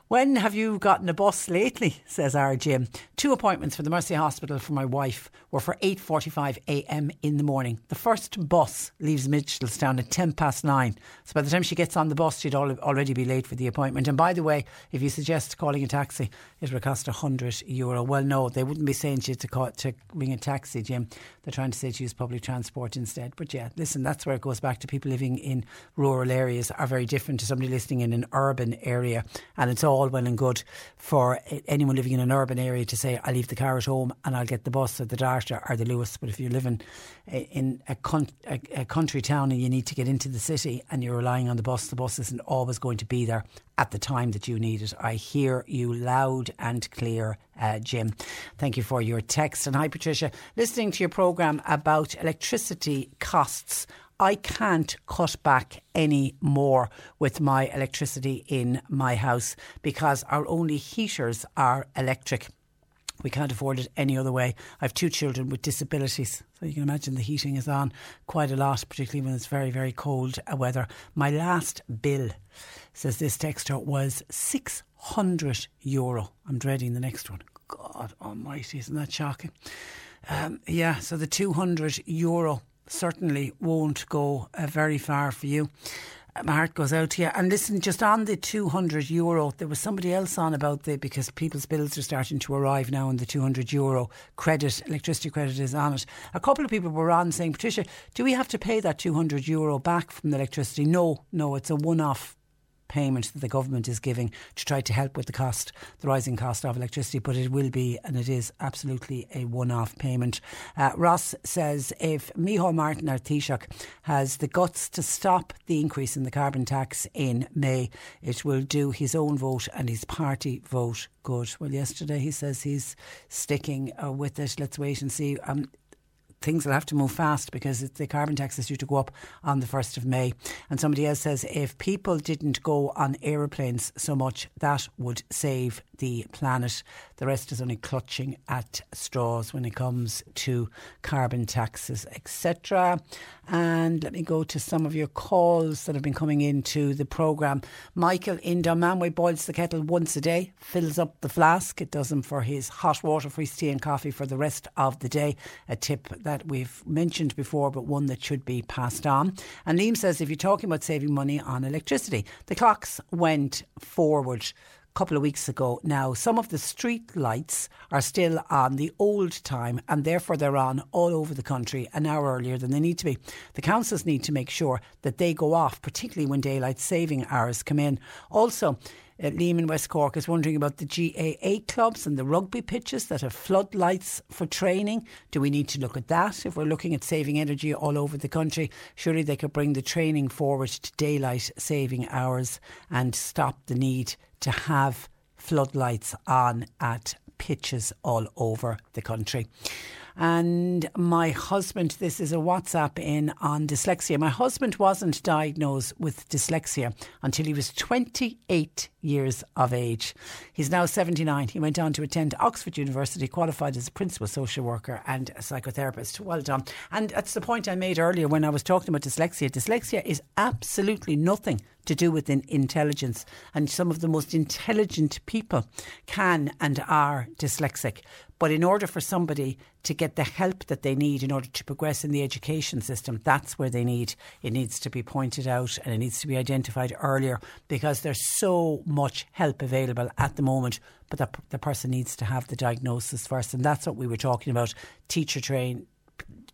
When have you gotten a bus lately? says our Jim. Two appointments for the Mercy Hospital for my wife were for 8.45am in the morning. The first bus leaves Mitchelstown at 10 past 9. So by the time she gets on the bus, she'd al- already be late for the appointment. And by the way, if you suggest calling a taxi, it would cost 100 euro. Well, no, they wouldn't be saying to you to, call, to ring a taxi, Jim. They're trying to say to use public transport instead. But yeah, listen, that's where it goes back to people living in rural areas are very different to somebody listening in an urban area. And it's all well and good for anyone living in an urban area to say, I leave the car at home and I'll get the bus or the Dart or the Luas. But if you're living eh, in a, con- a, a country town and you need to get into the city and you're relying on the bus, the bus isn't always going to be there at the time that you need it. I hear you loud and clear, uh, Jim. Thank you for your text. And hi, Patricia. Listening to your programme about electricity costs. I can't cut back any more with my electricity in my house because our only heaters are electric. We can't afford it any other way. I have two children with disabilities, so you can imagine the heating is on quite a lot, particularly when it's very, very cold weather. My last bill, says this texter, was 600 euro. I'm dreading the next one. God almighty, isn't that shocking? Um, yeah, so the 200 euro certainly won't go uh, very far for you. My heart goes out to you. And listen, just on the 200 euro, there was somebody else on about the because people's bills are starting to arrive now, and the 200 euro credit, electricity credit is on it. A couple of people were on saying, Patricia, do we have to pay that 200 euro back from the electricity? No, no, it's a one off payment that the government is giving to try to help with the cost, the rising cost of electricity, but it will be and it is absolutely a one off payment. Uh, Ross says if Micheál Martin our Taoiseach has the guts to stop the increase in the carbon tax in May, it will do his own vote and his party vote good. Well, yesterday he says he's sticking uh, with it. Let's wait and see. Um, things will have to move fast because the carbon tax is due to go up on the 1st of May. And somebody else says if people didn't go on aeroplanes so much, that would save the planet. The rest is only clutching at straws when it comes to carbon taxes, etc. And let me go to some of your calls that have been coming into the programme. Michael in Dunmanway boils the kettle once a day, fills up the flask. It does him for his hot water his tea and coffee for the rest of the day. A tip that we've mentioned before, but one that should be passed on. And Liam says if you're talking about saving money on electricity, the clocks went forward couple of weeks ago. Now, some of the street lights are still on the old time and therefore they're on all over the country an hour earlier than they need to be. The councils need to make sure that they go off, particularly when daylight saving hours come in. Also, uh, Liam in West Cork is wondering about the GAA clubs and the rugby pitches that have floodlights for training. Do we need to look at that? If we're looking at saving energy all over the country, surely they could bring the training forward to daylight saving hours and stop the need to have floodlights on at pitches all over the country. And my husband, this is a WhatsApp in on dyslexia. My husband wasn't diagnosed with dyslexia until he was 28 years of age. He's now 79. He went on to attend Oxford University, qualified as a principal social worker and a psychotherapist. Well done. And that's the point I made earlier when I was talking about dyslexia. Dyslexia is absolutely nothing to do with intelligence. And some of the most intelligent people can and are dyslexic. But in order for somebody to get the help that they need in order to progress in the education system, that's where they need. It needs to be pointed out and it needs to be identified earlier because there's so much help available at the moment. But the, the person needs to have the diagnosis first. And that's what we were talking about teacher train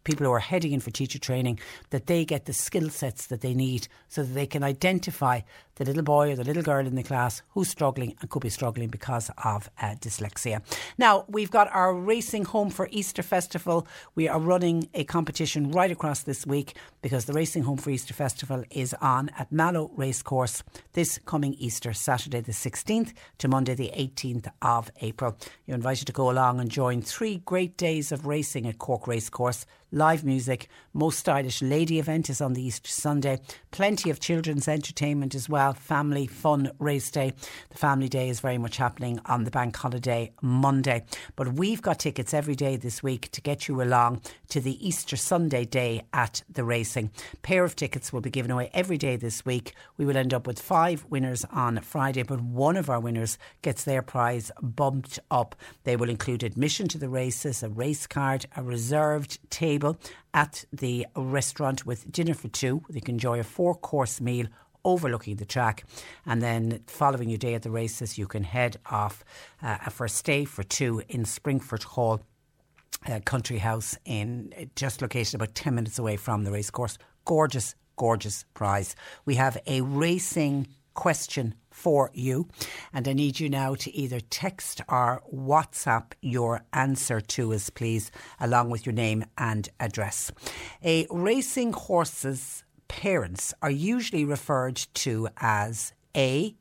people who are heading in for teacher training that they get the skill sets that they need so that they can identify the little boy or the little girl in the class who's struggling and could be struggling because of uh, dyslexia. Now, we've got our Racing Home for Easter Festival. We are running a competition right across this week because the Racing Home for Easter Festival is on at Mallow Racecourse this coming Easter, Saturday the 16th to Monday the 18th of April. You're invited to go along and join three great days of racing at Cork Racecourse live music. Most stylish lady event is on the Easter Sunday. Plenty of children's entertainment as well. Family fun race day. The family day is very much happening on the bank holiday Monday. But we've got tickets every day this week to get you along to the Easter Sunday day at the racing. A Pair of tickets will be given away every day this week. We will end up with five winners on Friday, but one of our winners gets their prize bumped up. They will include admission to the races, a race card, a reserved table table at the restaurant with dinner for two. They can enjoy a four course meal overlooking the track. And then following your day at the races, you can head off uh, for a stay for two in Springfort Hall. Uh, country house in just located about 10 minutes away from the racecourse. Gorgeous, gorgeous prize. We have a racing question for you. And I need you now to either text or WhatsApp your answer to us, please, along with your name and address. A racing horse's parents are usually referred to as A,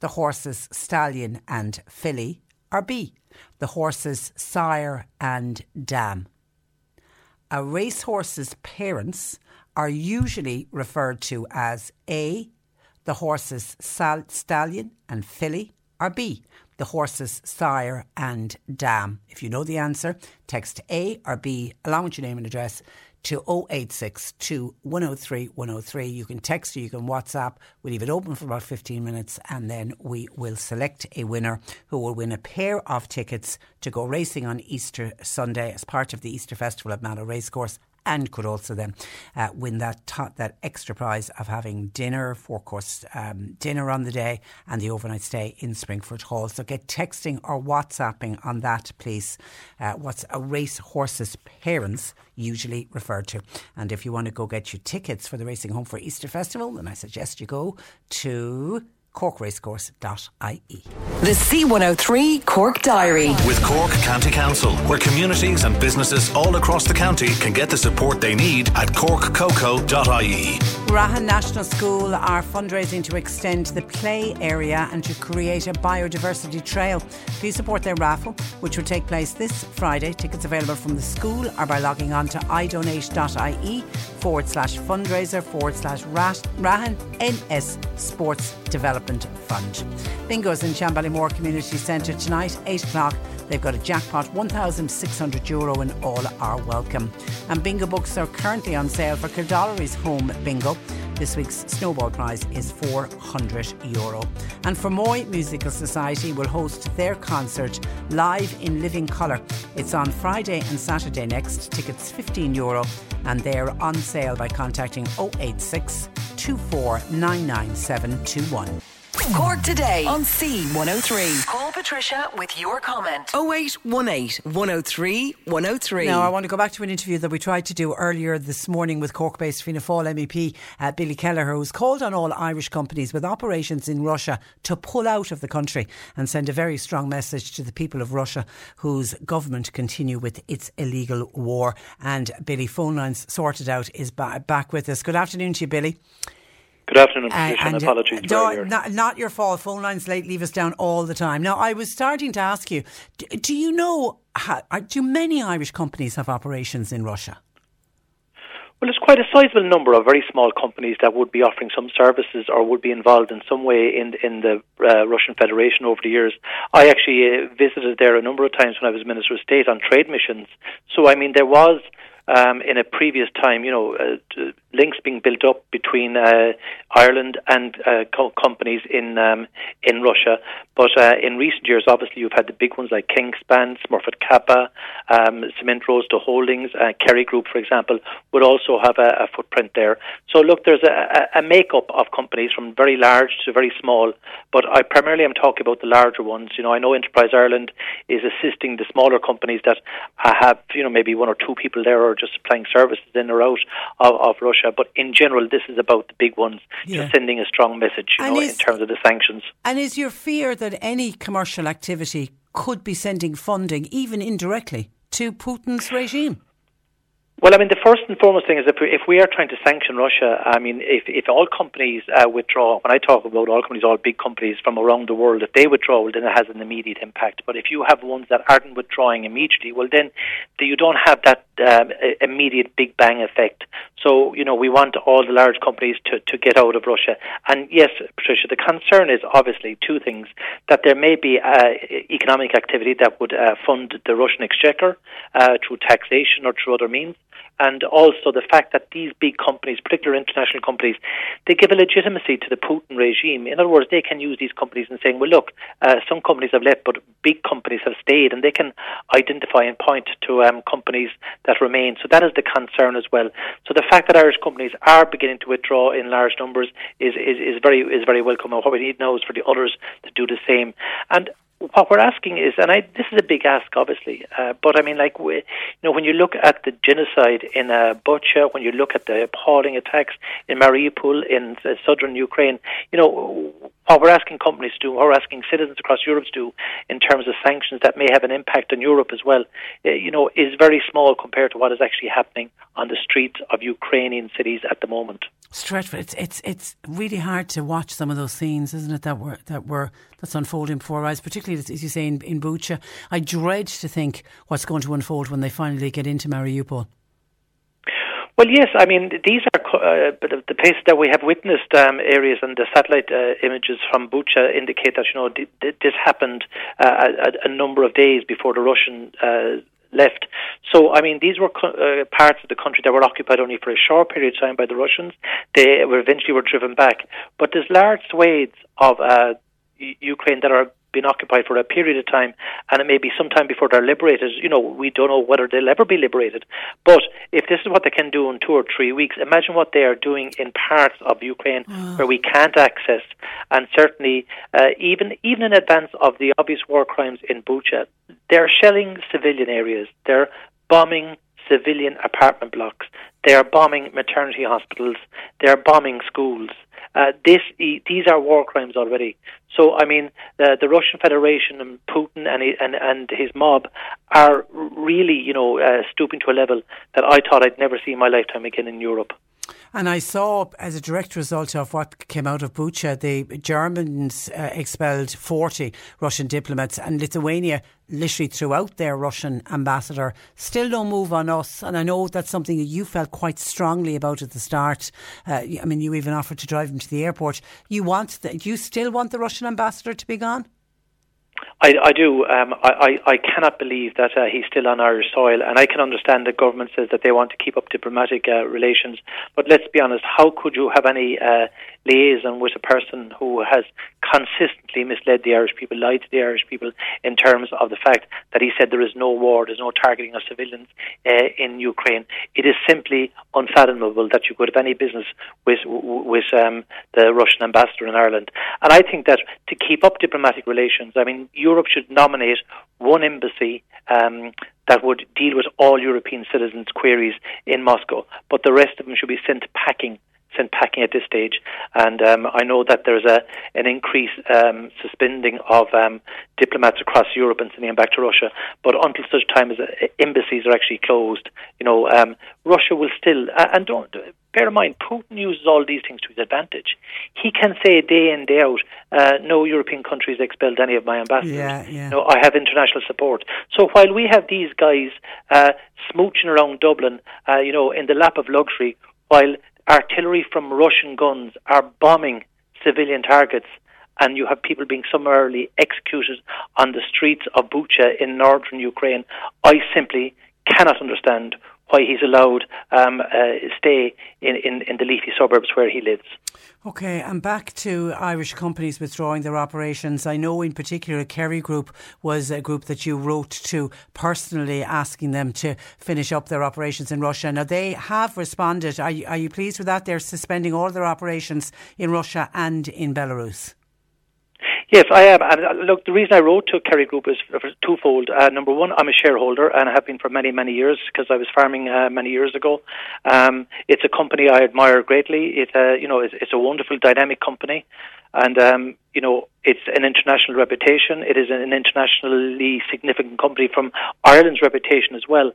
the horse's stallion and filly, or B, the horse's sire and dam. A racehorse's parents are usually referred to as A, the horse's sal- stallion and filly, or B, the horse's sire and dam? If you know the answer, text A or B along with your name and address to 086 103 103. You can text or you can WhatsApp. We'll leave it open for about 15 minutes and then we will select a winner who will win a pair of tickets to go racing on Easter Sunday as part of the Easter Festival at Mallow Racecourse and could also then uh, win that t- that extra prize of having dinner, four course um, dinner on the day, and the overnight stay in Springfort Hall. So get texting or WhatsApping on that, please. Uh, what's a race horse's parents usually referred to? And if you want to go get your tickets for the Racing Home for Easter Festival, then I suggest you go to corkracecourse.ie. The C103 Cork Diary. With Cork County Council, where communities and businesses all across the county can get the support they need at corkcoco.ie. Rahon National School are fundraising to extend the play area and to create a biodiversity trail. Please support their raffle, which will take place this Friday. Tickets available from the school or by logging on to idonate.ie forward slash fundraiser forward slash Rahon NS Sports Development Fund. Bingo's in Shanballymore Community Centre tonight, 8 o'clock. They've got a jackpot, 1,600 euro, and all are welcome. And bingo books are currently on sale for Kildorrery's Home Bingo. This week's snowball prize is 400 euro. And Fermoy Musical Society will host their concert live in living colour. It's on Friday and Saturday next. Tickets 15 euro and they're on sale by contacting 086 24 99721. Cork today on C103. Call Patricia with your comment. 0818 103 103. Now, I want to go back to an interview that we tried to do earlier this morning with Cork based Fianna Fáil MEP uh, Billy Kelleher, who's called on all Irish companies with operations in Russia to pull out of the country and send a very strong message to the people of Russia whose government continue with its illegal war. And Billy, phone lines sorted out, is ba- back with us. Good afternoon to you, Billy. Good afternoon, Uh, Patricia, and and, uh, apologies for no, not, not your fault. Phone lines late leave us down all the time. Now, I was starting to ask you, do, do you know, how, uh, do many Irish companies have operations in Russia? Well, it's quite a sizable number of very small companies that would be offering some services or would be involved in some way in in the uh, Russian Federation over the years. I actually uh, visited there a number of times when I was Minister of State on trade missions. So, I mean, there was. Um, in a previous time, you know, uh, links being built up between uh, Ireland and uh, co- companies in um, in Russia. But uh, in recent years, obviously, you've had the big ones like Kingspan, Smurfit Kappa, um, Cement Roadstone Holdings, uh, Kerry Group, for example, would also have a, a footprint there. So, look, there's a, a, makeup of companies from very large to very small. But I primarily am talking about the larger ones. You know, I know Enterprise Ireland is assisting the smaller companies that uh, have, you know, maybe one or two people there or just supplying services in or out of, of Russia. But in general, this is about the big ones, Yeah. just sending a strong message, you And know, is- in terms of the sanctions. And is your fear that any commercial activity could be sending funding, even indirectly, to Putin's regime? Well, I mean, the first and foremost thing is if we, if we are trying to sanction Russia, I mean, if, if all companies uh, withdraw, when I talk about all companies, all big companies from around the world, if they withdraw, well, then it has an immediate impact. But if you have ones that aren't withdrawing immediately, well, then you don't have that um, immediate big bang effect. So, you know, we want all the large companies to, to get out of Russia. And yes, Patricia, the concern is obviously two things that there may be uh, economic activity that would uh, fund the Russian exchequer uh, through taxation or through other means. And also the fact that these big companies, particularly international companies, they give a legitimacy to the Putin regime. In other words, they can use these companies and saying, well, look, uh, some companies have left, but big companies have stayed, and they can identify and point to um, companies that remain. So that is the concern as well. So the fact that Irish companies are beginning to withdraw in large numbers is, is, is very is very welcome. And what we need now is for the others to do the same. And what we're asking is, and I, this is a big ask, obviously, uh, but I mean, like, we, you know, when you look at the genocide in uh, Bucha, when you look at the appalling attacks in Mariupol in uh, southern Ukraine, you know, what we're asking companies to do, what we're asking citizens across Europe to do in terms of sanctions that may have an impact on Europe as well, uh, you know, is very small compared to what is actually happening on the streets of Ukrainian cities at the moment. It's. It's it's it's really hard to watch some of those scenes, isn't it? That were that were that's unfolding before our eyes. Particularly as you say in, in Bucha. I dread to think what's going to unfold when they finally get into Mariupol. Well, yes, I mean these are uh, the, places that we have witnessed um, areas, and the satellite uh, images from Bucha indicate that you know th- th- this happened uh, a, a number of days before the Russian. Uh, Left. So, I mean, these were uh, parts of the country that were occupied only for a short period of time by the Russians. They were eventually were driven back. But there's large swathes of uh, Ukraine that are being occupied for a period of time, and it may be sometime before they're liberated. You know, we don't know whether they'll ever be liberated. But if this is what they can do in two or three weeks, imagine what they are doing in parts of Ukraine where we can't access, and certainly uh, even even in advance of the obvious war crimes in Bucha, they're shelling civilian areas. They're bombing civilian apartment blocks. They are bombing maternity hospitals. They are bombing schools. Uh, this, these are war crimes already. So, I mean, the, the Russian Federation and Putin and, and and his mob are really, you know, uh, stooping to a level that I thought I'd never see in my lifetime again in Europe. And I saw, as a direct result of what came out of Bucha, the Germans uh, expelled 40 Russian diplomats, and Lithuania literally threw out their Russian ambassador. Still no move on us, and I know that's something that you felt quite strongly about at the start. Uh, I mean, you even offered to drive him to the airport. You want, the, you still want the Russian ambassador to be gone? I, I do. Um, I, I, cannot believe that uh, he's still on Irish soil, and I can understand the government says that they want to keep up diplomatic uh, relations. But let's be honest, how could you have any uh, liaison with a person who has consistently misled the Irish people, lied to the Irish people in terms of the fact that he said there is no war, there's no targeting of civilians uh, in Ukraine. It is simply unfathomable that you could have any business with with um, the Russian ambassador in Ireland. And I think that to keep up diplomatic relations, I mean, Europe should nominate one embassy um, that would deal with all European citizens' queries in Moscow, but the rest of them should be sent packing sent packing at this stage. And um, I know that there's a an increase um, suspending of um, diplomats across Europe and sending them back to Russia. But until such time as uh, embassies are actually closed, you know, um, Russia will still and don't. Bear in mind, Putin uses all these things to his advantage. He can say day in, day out, uh, no European countries expelled any of my ambassadors. Yeah, yeah. No, I have international support. So while we have these guys uh, smooching around Dublin, uh, you know, in the lap of luxury, while artillery from Russian guns are bombing civilian targets, and you have people being summarily executed on the streets of Bucha in northern Ukraine. I simply cannot understand why he's allowed um, uh, stay in, in, in the leafy suburbs where he lives. Okay, and back to Irish companies withdrawing their operations. I know in particular Kerry Group was a group that you wrote to personally asking them to finish up their operations in Russia. Now they have responded. Are you, are you pleased with that? They're suspending all their operations in Russia and in Belarus. Yes, I am. And uh, look, the reason I wrote to Kerry Group is twofold. Uh, number one, I'm a shareholder and I have been for many, many years because I was farming uh, many years ago. Um, it's a company I admire greatly. It's a, you know, it's, it's a wonderful, dynamic company, and um, you know, it's an international reputation. It is an internationally significant company from Ireland's reputation as well,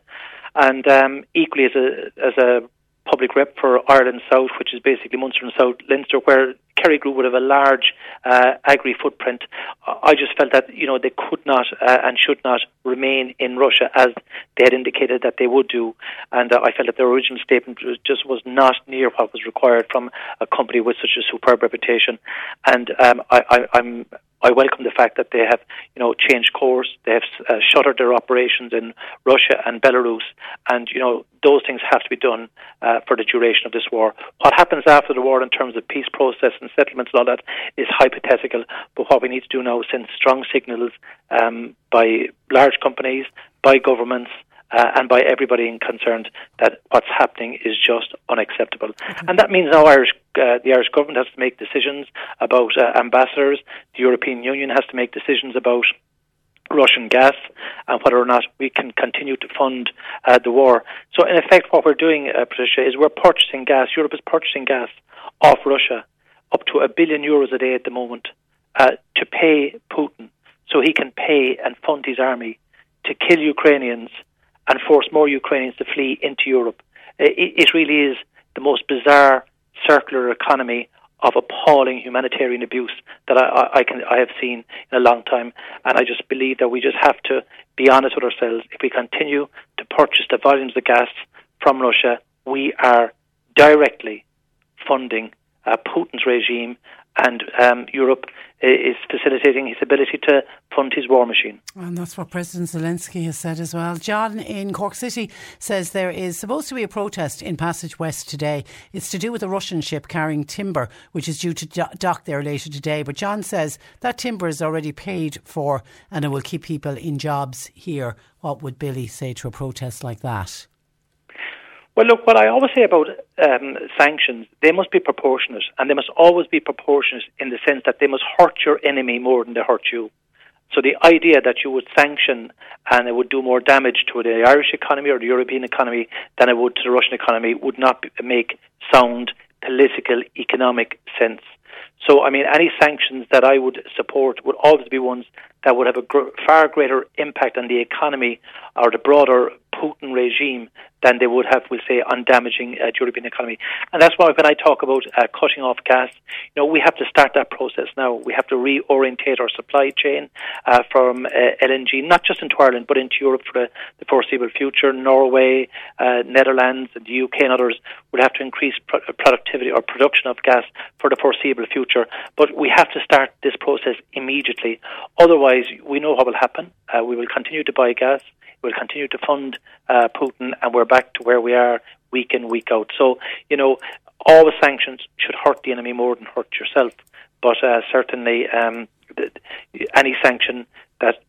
and um, equally as a as a public rep for Ireland South, which is basically Munster and South Leinster, where Kerry Group would have a large uh, agri footprint. I just felt that you know they could not uh, and should not remain in Russia as they had indicated that they would do, and uh, I felt that their original statement was, just was not near what was required from a company with such a superb reputation. And um, I, I, I'm I welcome the fact that they have, you know, changed course. They have uh, shuttered their operations in Russia and Belarus, and you know those things have to be done uh, for the duration of this war. What happens after the war in terms of peace process and settlements and all that is hypothetical. But what we need to do now is send strong signals um, by large companies, by governments, uh, and by everybody concerned that what's happening is just unacceptable. Mm-hmm. And that means now Irish, uh, the Irish government has to make decisions about uh, ambassadors. The European Union has to make decisions about Russian gas and whether or not we can continue to fund uh, the war. So, in effect, what we're doing, uh, Patricia, is we're purchasing gas. Europe is purchasing gas off Russia up to a billion euros a day at the moment uh, to pay Putin so he can pay and fund his army to kill Ukrainians and force more Ukrainians to flee into Europe. It, it really is the most bizarre circular economy of appalling humanitarian abuse that I, I, can I have seen in a long time, and I just believe that we just have to be honest with ourselves. If we continue to purchase the volumes of gas from Russia, we are directly funding uh, Putin's regime and um, Europe is facilitating his ability to fund his war machine. And that's what President Zelensky has said as well. John in Cork City says there is supposed to be a protest in Passage West today. It's to do with a Russian ship carrying timber, which is due to dock there later today. But John says that timber is already paid for and it will keep people in jobs here. What would Billy say to a protest like that? Well, look, what I always say about um, sanctions, they must be proportionate, and they must always be proportionate in the sense that they must hurt your enemy more than they hurt you. So the idea that you would sanction and it would do more damage to the Irish economy or the European economy than it would to the Russian economy would not make sound political economic sense. So, I mean, any sanctions that I would support would always be ones that would have a gr- far greater impact on the economy or the broader Putin regime than they would have, we'll say, on damaging uh, the European economy. And that's why when I talk about uh, cutting off gas, you know, we have to start that process now. We have to reorientate our supply chain uh, from uh, LNG, not just into Ireland, but into Europe for the, the foreseeable future. Norway, uh, Netherlands, the UK and others would have to increase pro- productivity or production of gas for the foreseeable future. But we have to start this process immediately. Otherwise, we know what will happen. Uh, we will continue to buy gas. We'll continue to fund uh, Putin, and we're back to where we are week in, week out. So, you know, always sanctions should hurt the enemy more than hurt yourself. But uh, certainly, um, any sanction that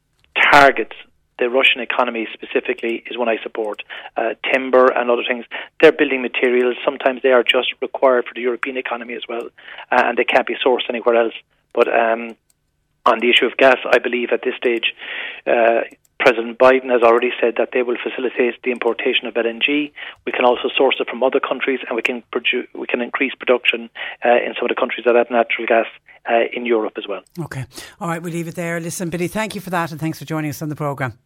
targets the Russian economy specifically is one I support. Uh, timber and other things, they're building materials. Sometimes they are just required for the European economy as well, uh, and they can't be sourced anywhere else. But um, on the issue of gas, I believe at this stage, uh, President Biden has already said that they will facilitate the importation of LNG. We can also source it from other countries, and we can produce, we can increase production uh, in some of the countries that have natural gas uh, in Europe as well. Okay, all right, we'll leave it there. Listen, Billy, thank you for that, and thanks for joining us on the programme.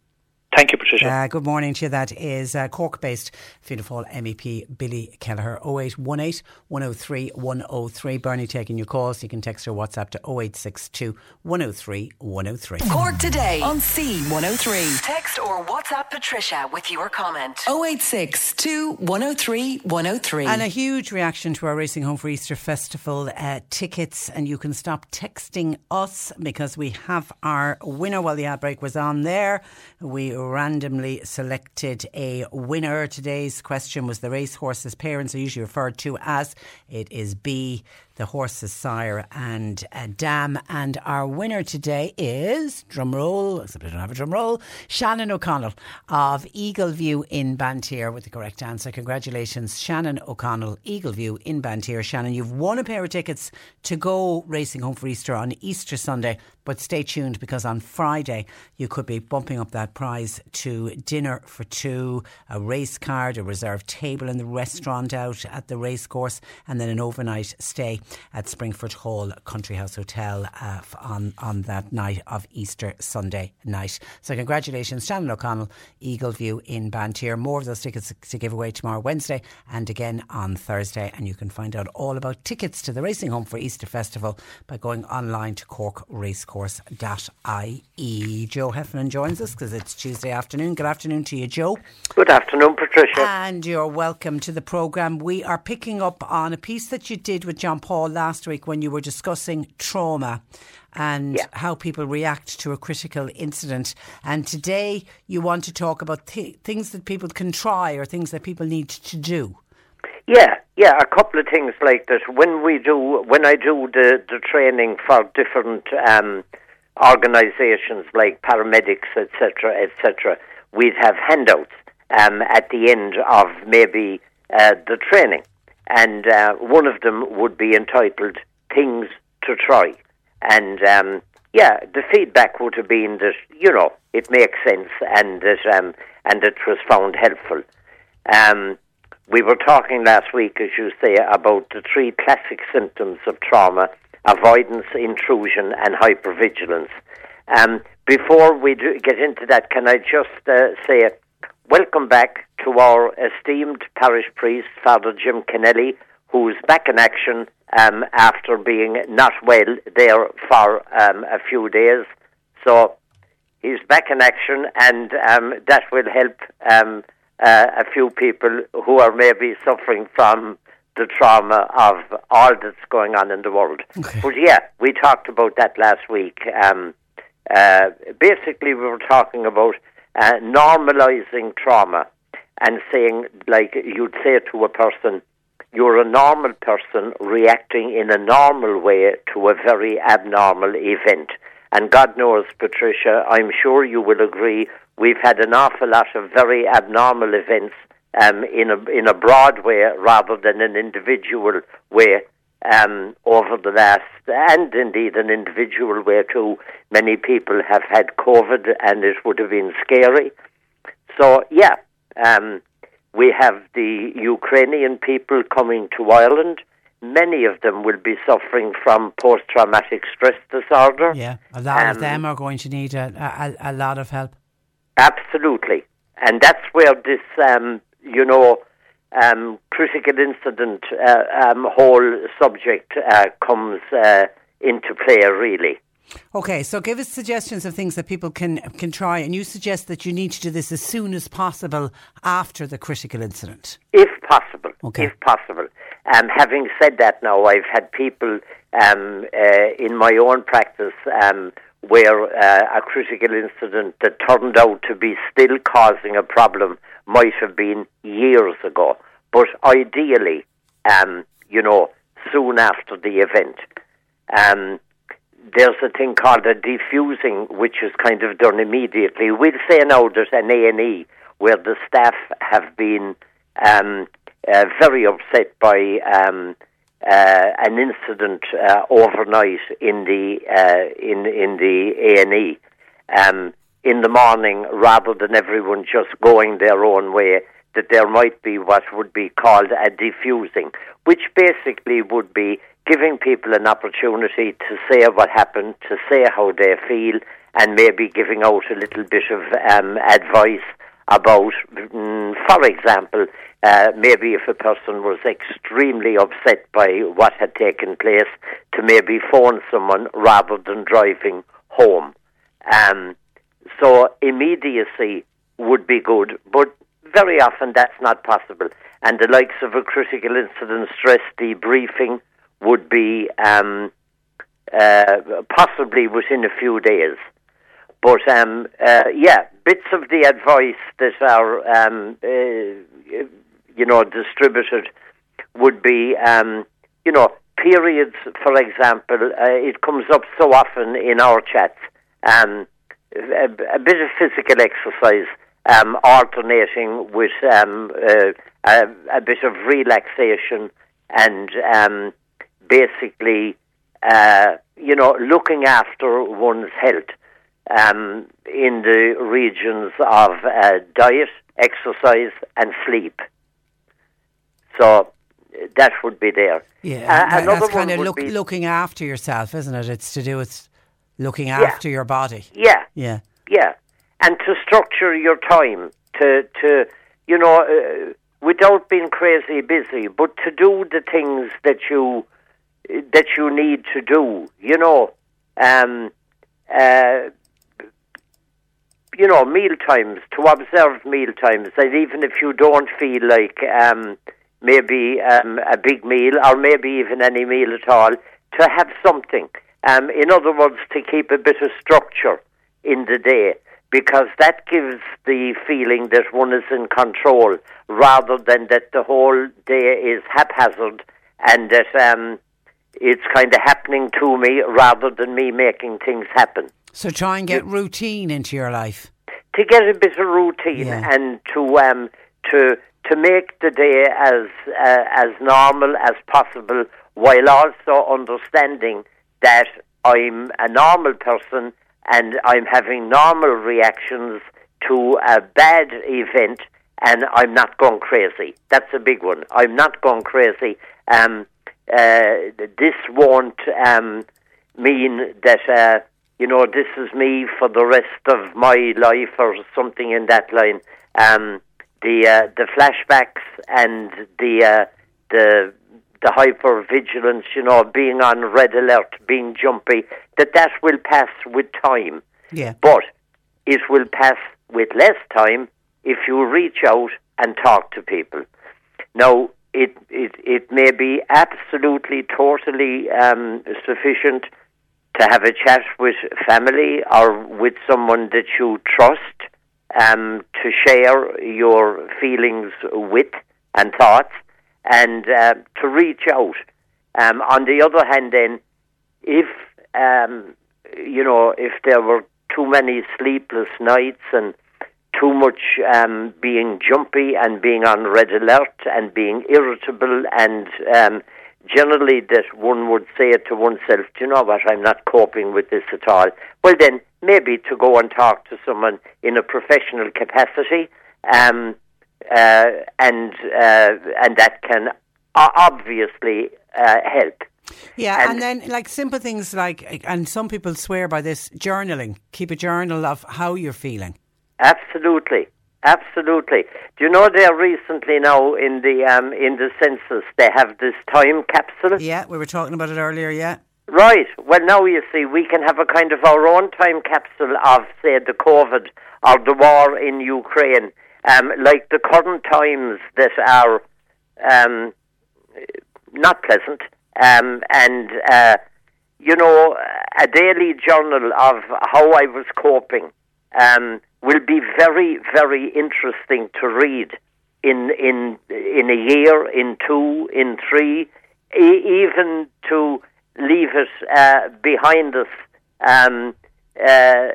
Thank you, Patricia. Uh, good morning to you. That is uh, Cork based Fianna Fáil MEP Billy Kelleher. 0818 103 103. Bernie taking your calls. You can text or WhatsApp to 0862 103 103. Cork today on C103. Text or WhatsApp Patricia with your comment. 0862 103 103. And a huge reaction to our Racing Home for Easter Festival uh, tickets. And you can stop texting us because we have our winner while the outbreak was on there. We randomly selected a winner. Today's question was the racehorse's parents are usually referred to as. It is B the horse's sire and uh, dam. And our winner today is, drum roll, except I don't have a drum roll, Shannon O'Connell of Eagle View in Banteer with the correct answer. Congratulations, Shannon O'Connell, Eagle View in Banteer. Shannon, you've won a pair of tickets to go racing home for Easter on Easter Sunday. But stay tuned because on Friday you could be bumping up that prize to dinner for two, a race card, a reserved table in the restaurant out at the racecourse, and then an overnight stay at Springfort Hall Country House Hotel uh, on, on that night of Easter Sunday night. So, congratulations, Shannon O'Connell, Eagle View in Banteer. More of those tickets to give away tomorrow, Wednesday, and again on Thursday. And you can find out all about tickets to the Racing Home for Easter Festival by going online to corkracecourse.ie. Joe Heffernan joins us because it's Tuesday afternoon. Good afternoon to you, Joe. Good afternoon, Patricia. And you're welcome to the programme. We are picking up on a piece that you did with John Paul last week when you were discussing trauma and Yeah. how people react to a critical incident. And today you want to talk about th- things that people can try or things that people need to do. Yeah, yeah, a couple of things like that. When we do, when I do the, the training for different um, organisations like paramedics, etc., etc., we'd have handouts um, at the end of maybe uh, the training, and uh, one of them would be entitled "Things to Try," and um, yeah, the feedback would have been that you know it makes sense and that um, and it was found helpful. Um, we were talking last week, as you say, about the three classic symptoms of trauma avoidance, intrusion, and hypervigilance. Um, before we do get into that, can I just uh, say welcome back to our esteemed parish priest, Father Jim Kennelly, who's back in action um, after being not well there for um, a few days. So he's back in action, and um, that will help um, uh, a few people who are maybe suffering from the trauma of all that's going on in the world. But yeah, we talked about that last week. Um, uh, basically, we were talking about uh, normalizing trauma and saying, like, you'd say to a person, you're a normal person reacting in a normal way to a very abnormal event. And God knows, Patricia, I'm sure you will agree, we've had an awful lot of very abnormal events um, in a in a broad way rather than an individual way um, over the last, and indeed an individual way too. Many people have had COVID, and it would have been scary. So yeah, um, we have the Ukrainian people coming to Ireland. Many of them will be suffering from post-traumatic stress disorder. Yeah, a lot of Um, them are going to need a, a, a lot of help. Absolutely. And that's where this, um, you know, um, critical incident uh, um, whole subject uh, comes uh, into play, really. Okay, so give us suggestions of things that people can can try, and you suggest that you need to do this as soon as possible after the critical incident. If possible. Okay. If possible. Um, having said that, now I've had people um, uh, in my own practice um, where uh, a critical incident that turned out to be still causing a problem might have been years ago. But ideally, um, you know, soon after the event. Um, there's a thing called a defusing, which is kind of done immediately. We'll say now there's an A and E where the staff have been um, uh, very upset by um, uh, an incident uh, overnight in the uh, in in the A and E um, in the morning, rather than everyone just going their own way. That there might be what would be called a defusing, which basically would be giving people an opportunity to say what happened, to say how they feel, and maybe giving out a little bit of um, advice about, mm, for example, uh, maybe if a person was extremely upset by what had taken place, to maybe phone someone rather than driving home. Um, so immediacy would be good, but very often that's not possible. And the likes of a critical incident stress debriefing would be um, uh, possibly within a few days. But um, uh, yeah, bits of the advice that are um, uh, you know distributed would be um, you know periods. For example, uh, it comes up so often in our chats. Um, a, a bit of physical exercise um, alternating with um, uh, a, a, bit of relaxation and um, basically, uh, you know, looking after one's health um, in the regions of uh, diet, exercise, and sleep. So that would be there. Yeah, uh, that's kind of look, looking after yourself, isn't it? It's to do with looking yeah. after your body. Yeah, yeah, yeah, and to structure your time to to you know uh, without being crazy busy, but to do the things that you that you need to do. You know, um, uh, you know, meal times to observe meal times, and even if you don't feel like um, maybe um, a big meal or maybe even any meal at all, to have something. Um, in other words, to keep a bit of structure in the day because that gives the feeling that one is in control rather than that the whole day is haphazard and that um, it's kind of happening to me rather than me making things happen. So try and get routine into your life. To get a bit of routine yeah. and to um, to to make the day as uh, as normal as possible, while also understanding that I'm a normal person and I'm having normal reactions to a bad event, and I'm not going crazy. That's a big one. I'm not going crazy. Um, uh, this won't um, mean that uh, you know this is me for the rest of my life or something in that line. Um, the uh, the flashbacks and the uh, the the hyper vigilance, you know, being on red alert, being jumpy, that that will pass with time. Yeah. But it will pass with less time if you reach out and talk to people. Now, it it it may be absolutely, totally um, sufficient to have a chat with family or with someone that you trust um, to share your feelings with and thoughts and uh, to reach out. Um, on the other hand, then, if um, you know, if there were too many sleepless nights and too much um, being jumpy and being on red alert and being irritable and um, generally that one would say it to oneself, Do you know what, I'm not coping with this at all. Well, then maybe to go and talk to someone in a professional capacity, um, uh, and uh, and that can obviously uh, help. Yeah, and, and, then like simple things like, and some people swear by this journaling. Keep a journal of how you're feeling. Absolutely, absolutely. Do you know there recently now in the um, in the census they have this time capsule? Yeah, we were talking about it earlier. Yeah. Right. Well, now you see, we can have a kind of our own time capsule of, say, the COVID or the war in Ukraine, um, like the current times that are um, not pleasant, um, and uh, you know, a daily journal of how I was coping um, will be very, very interesting to read in in in a year, in two, in three, e- even to leave it uh, behind us. Um, uh,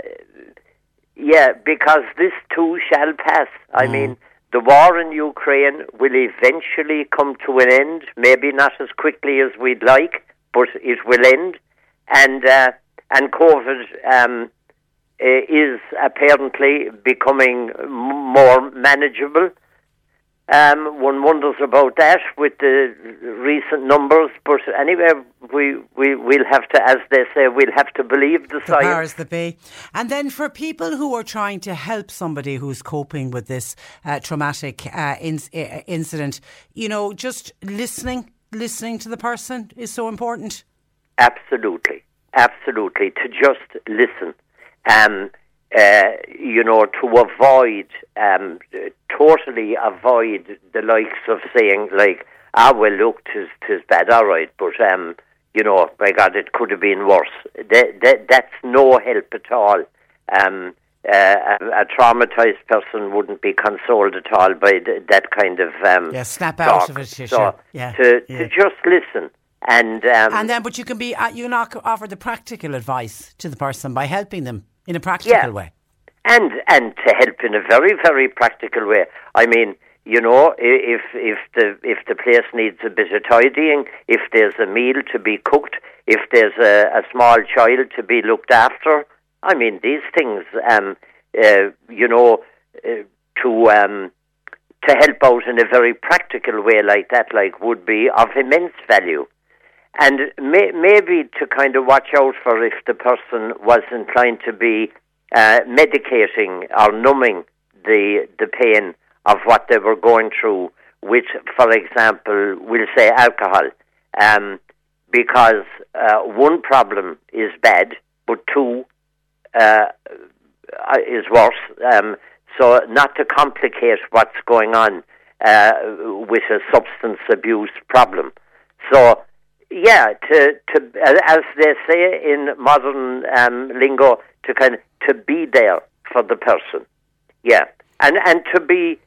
yeah, because this too shall pass. I mean, the war in Ukraine will eventually come to an end. Maybe not as quickly as we'd like, but it will end. And uh, and COVID um, uh, is apparently becoming m- more manageable. Um, one wonders about that with the recent numbers, but anyway, we we we'll have to, as they say, we'll have to believe the, The science. powers that be. And then for people who are trying to help somebody who's coping with this uh, traumatic uh, inc- uh, incident, you know, just listening, listening to the person is so important. Absolutely, absolutely. To just listen, um, uh, you know, to avoid, um, totally avoid the likes of saying like, "Ah, well, look, tis tis bad, all right," but um, you know, my God, it could have been worse. That, that that's no help at all. Um, uh, a, a traumatized person wouldn't be consoled at all by th- that kind of um, Yeah, snap out talk. of it, yeah, So sure. Yeah, to yeah. to just listen and um, and then, but you can be, uh, you can offer the practical advice to the person by helping them in a practical Yeah. way. and and to help in a very very practical way. I mean, you know, if if the if the place needs a bit of tidying, if there's a meal to be cooked, if there's a, a small child to be looked after, I mean, these things, um, uh, you know, uh, to um, to help out in a very practical way like that, like would be of immense value. And may, maybe to kind of watch out for if the person was inclined to be uh, medicating or numbing the the pain of what they were going through with, for example, we'll say alcohol, um, because uh, one problem is bad, but two uh, uh, is worse. Um, so not to complicate what's going on uh, with a substance abuse problem. So yeah, to to as they say in modern um, lingo, to kind of to be there for the person. Yeah, and and to be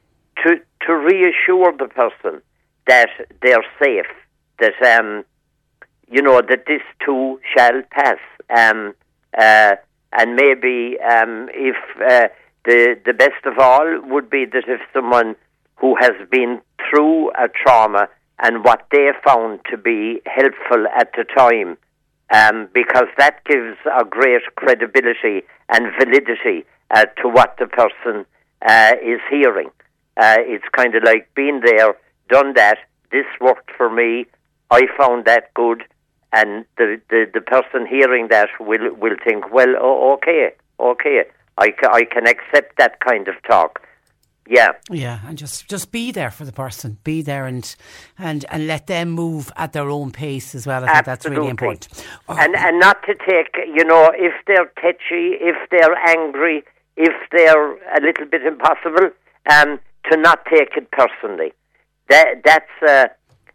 to to reassure the person that they're safe, that um, you know that this too shall pass. Um, uh, and maybe um, if uh, the the best of all would be that if someone who has been through a trauma and what they found to be helpful at the time, um, because that gives a great credibility and validity uh, to what the person uh, is hearing. Uh, it's kind of like being there, done that. This worked for me. I found that good, and the the, the person hearing that will will think, well, okay, okay, I, I can accept that kind of talk. Yeah. Yeah, and just just be there for the person. Be there and and and let them move at their own pace as well. I think that's really Absolutely. important. and and not to take you know if they're tetchy, if they're angry, if they're a little bit impossible, um, to not take it personally. That that's a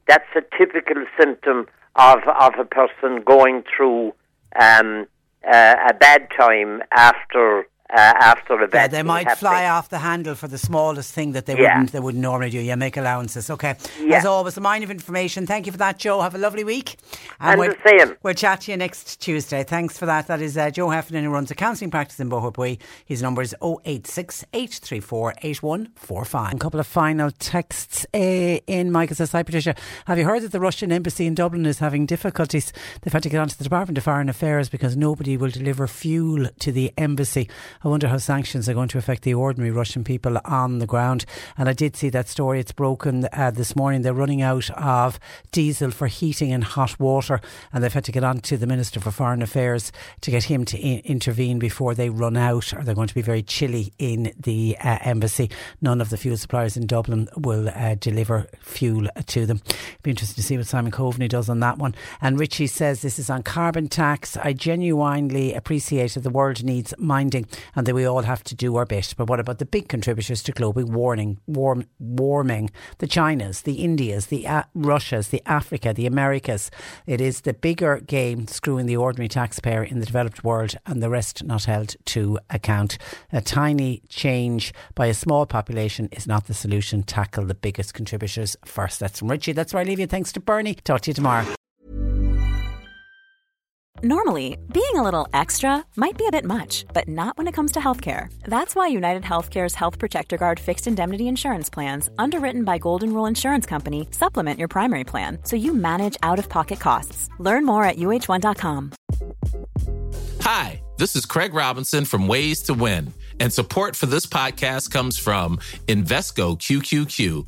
that's a typical symptom of of a person going through um, uh, a bad time after after a Yeah, they might fly off the handle for the smallest thing that they Yeah. wouldn't they wouldn't normally do. Yeah, make allowances. Okay. Yeah. As always, a mine of information. Thank you for that, Joe. Have a lovely week. And we'll, the same. We'll chat to you next Tuesday. Thanks for that. That is uh, Joe Heffernan who runs a counselling practice in Boherbue. His number is 086 834 8145. A couple of final texts uh, in. Michael says, Hi Patricia, have you heard that the Russian embassy in Dublin is having difficulties? They've had to get onto the Department of Foreign Affairs because nobody will deliver fuel to the embassy. I wonder how sanctions are going to affect the ordinary Russian people on the ground. And I did see that story. It's broken uh, this morning. They're running out of diesel for heating and hot water, and they've had to get on to the Minister for Foreign Affairs to get him to I- intervene before they run out, or they're going to be very chilly in the uh, embassy. None of the fuel suppliers in Dublin will uh, deliver fuel to them. It'd Be interested to see what Simon Coveney does on that one. And Richie says this is on carbon tax. I genuinely appreciate that the world needs minding and that we all have to do our bit. But what about the big contributors to global warming? Warm, warming, the Chinas, the Indias, the uh, Russias, the Africa, the Americas. It is the bigger game screwing the ordinary taxpayer in the developed world, and the rest not held to account. A tiny change by a small population is not the solution. Tackle the biggest contributors first. That's from Richie. That's where I leave you. Thanks to Bernie. Talk to you tomorrow. Normally, being a little extra might be a bit much, but not when it comes to healthcare. That's why United Healthcare's Health Protector Guard fixed indemnity insurance plans, underwritten by Golden Rule Insurance Company, supplement your primary plan so you manage out of pocket costs. Learn more at uhone.com. Hi, this is Craig Robinson from Ways to Win, and support for this podcast comes from Invesco QQQ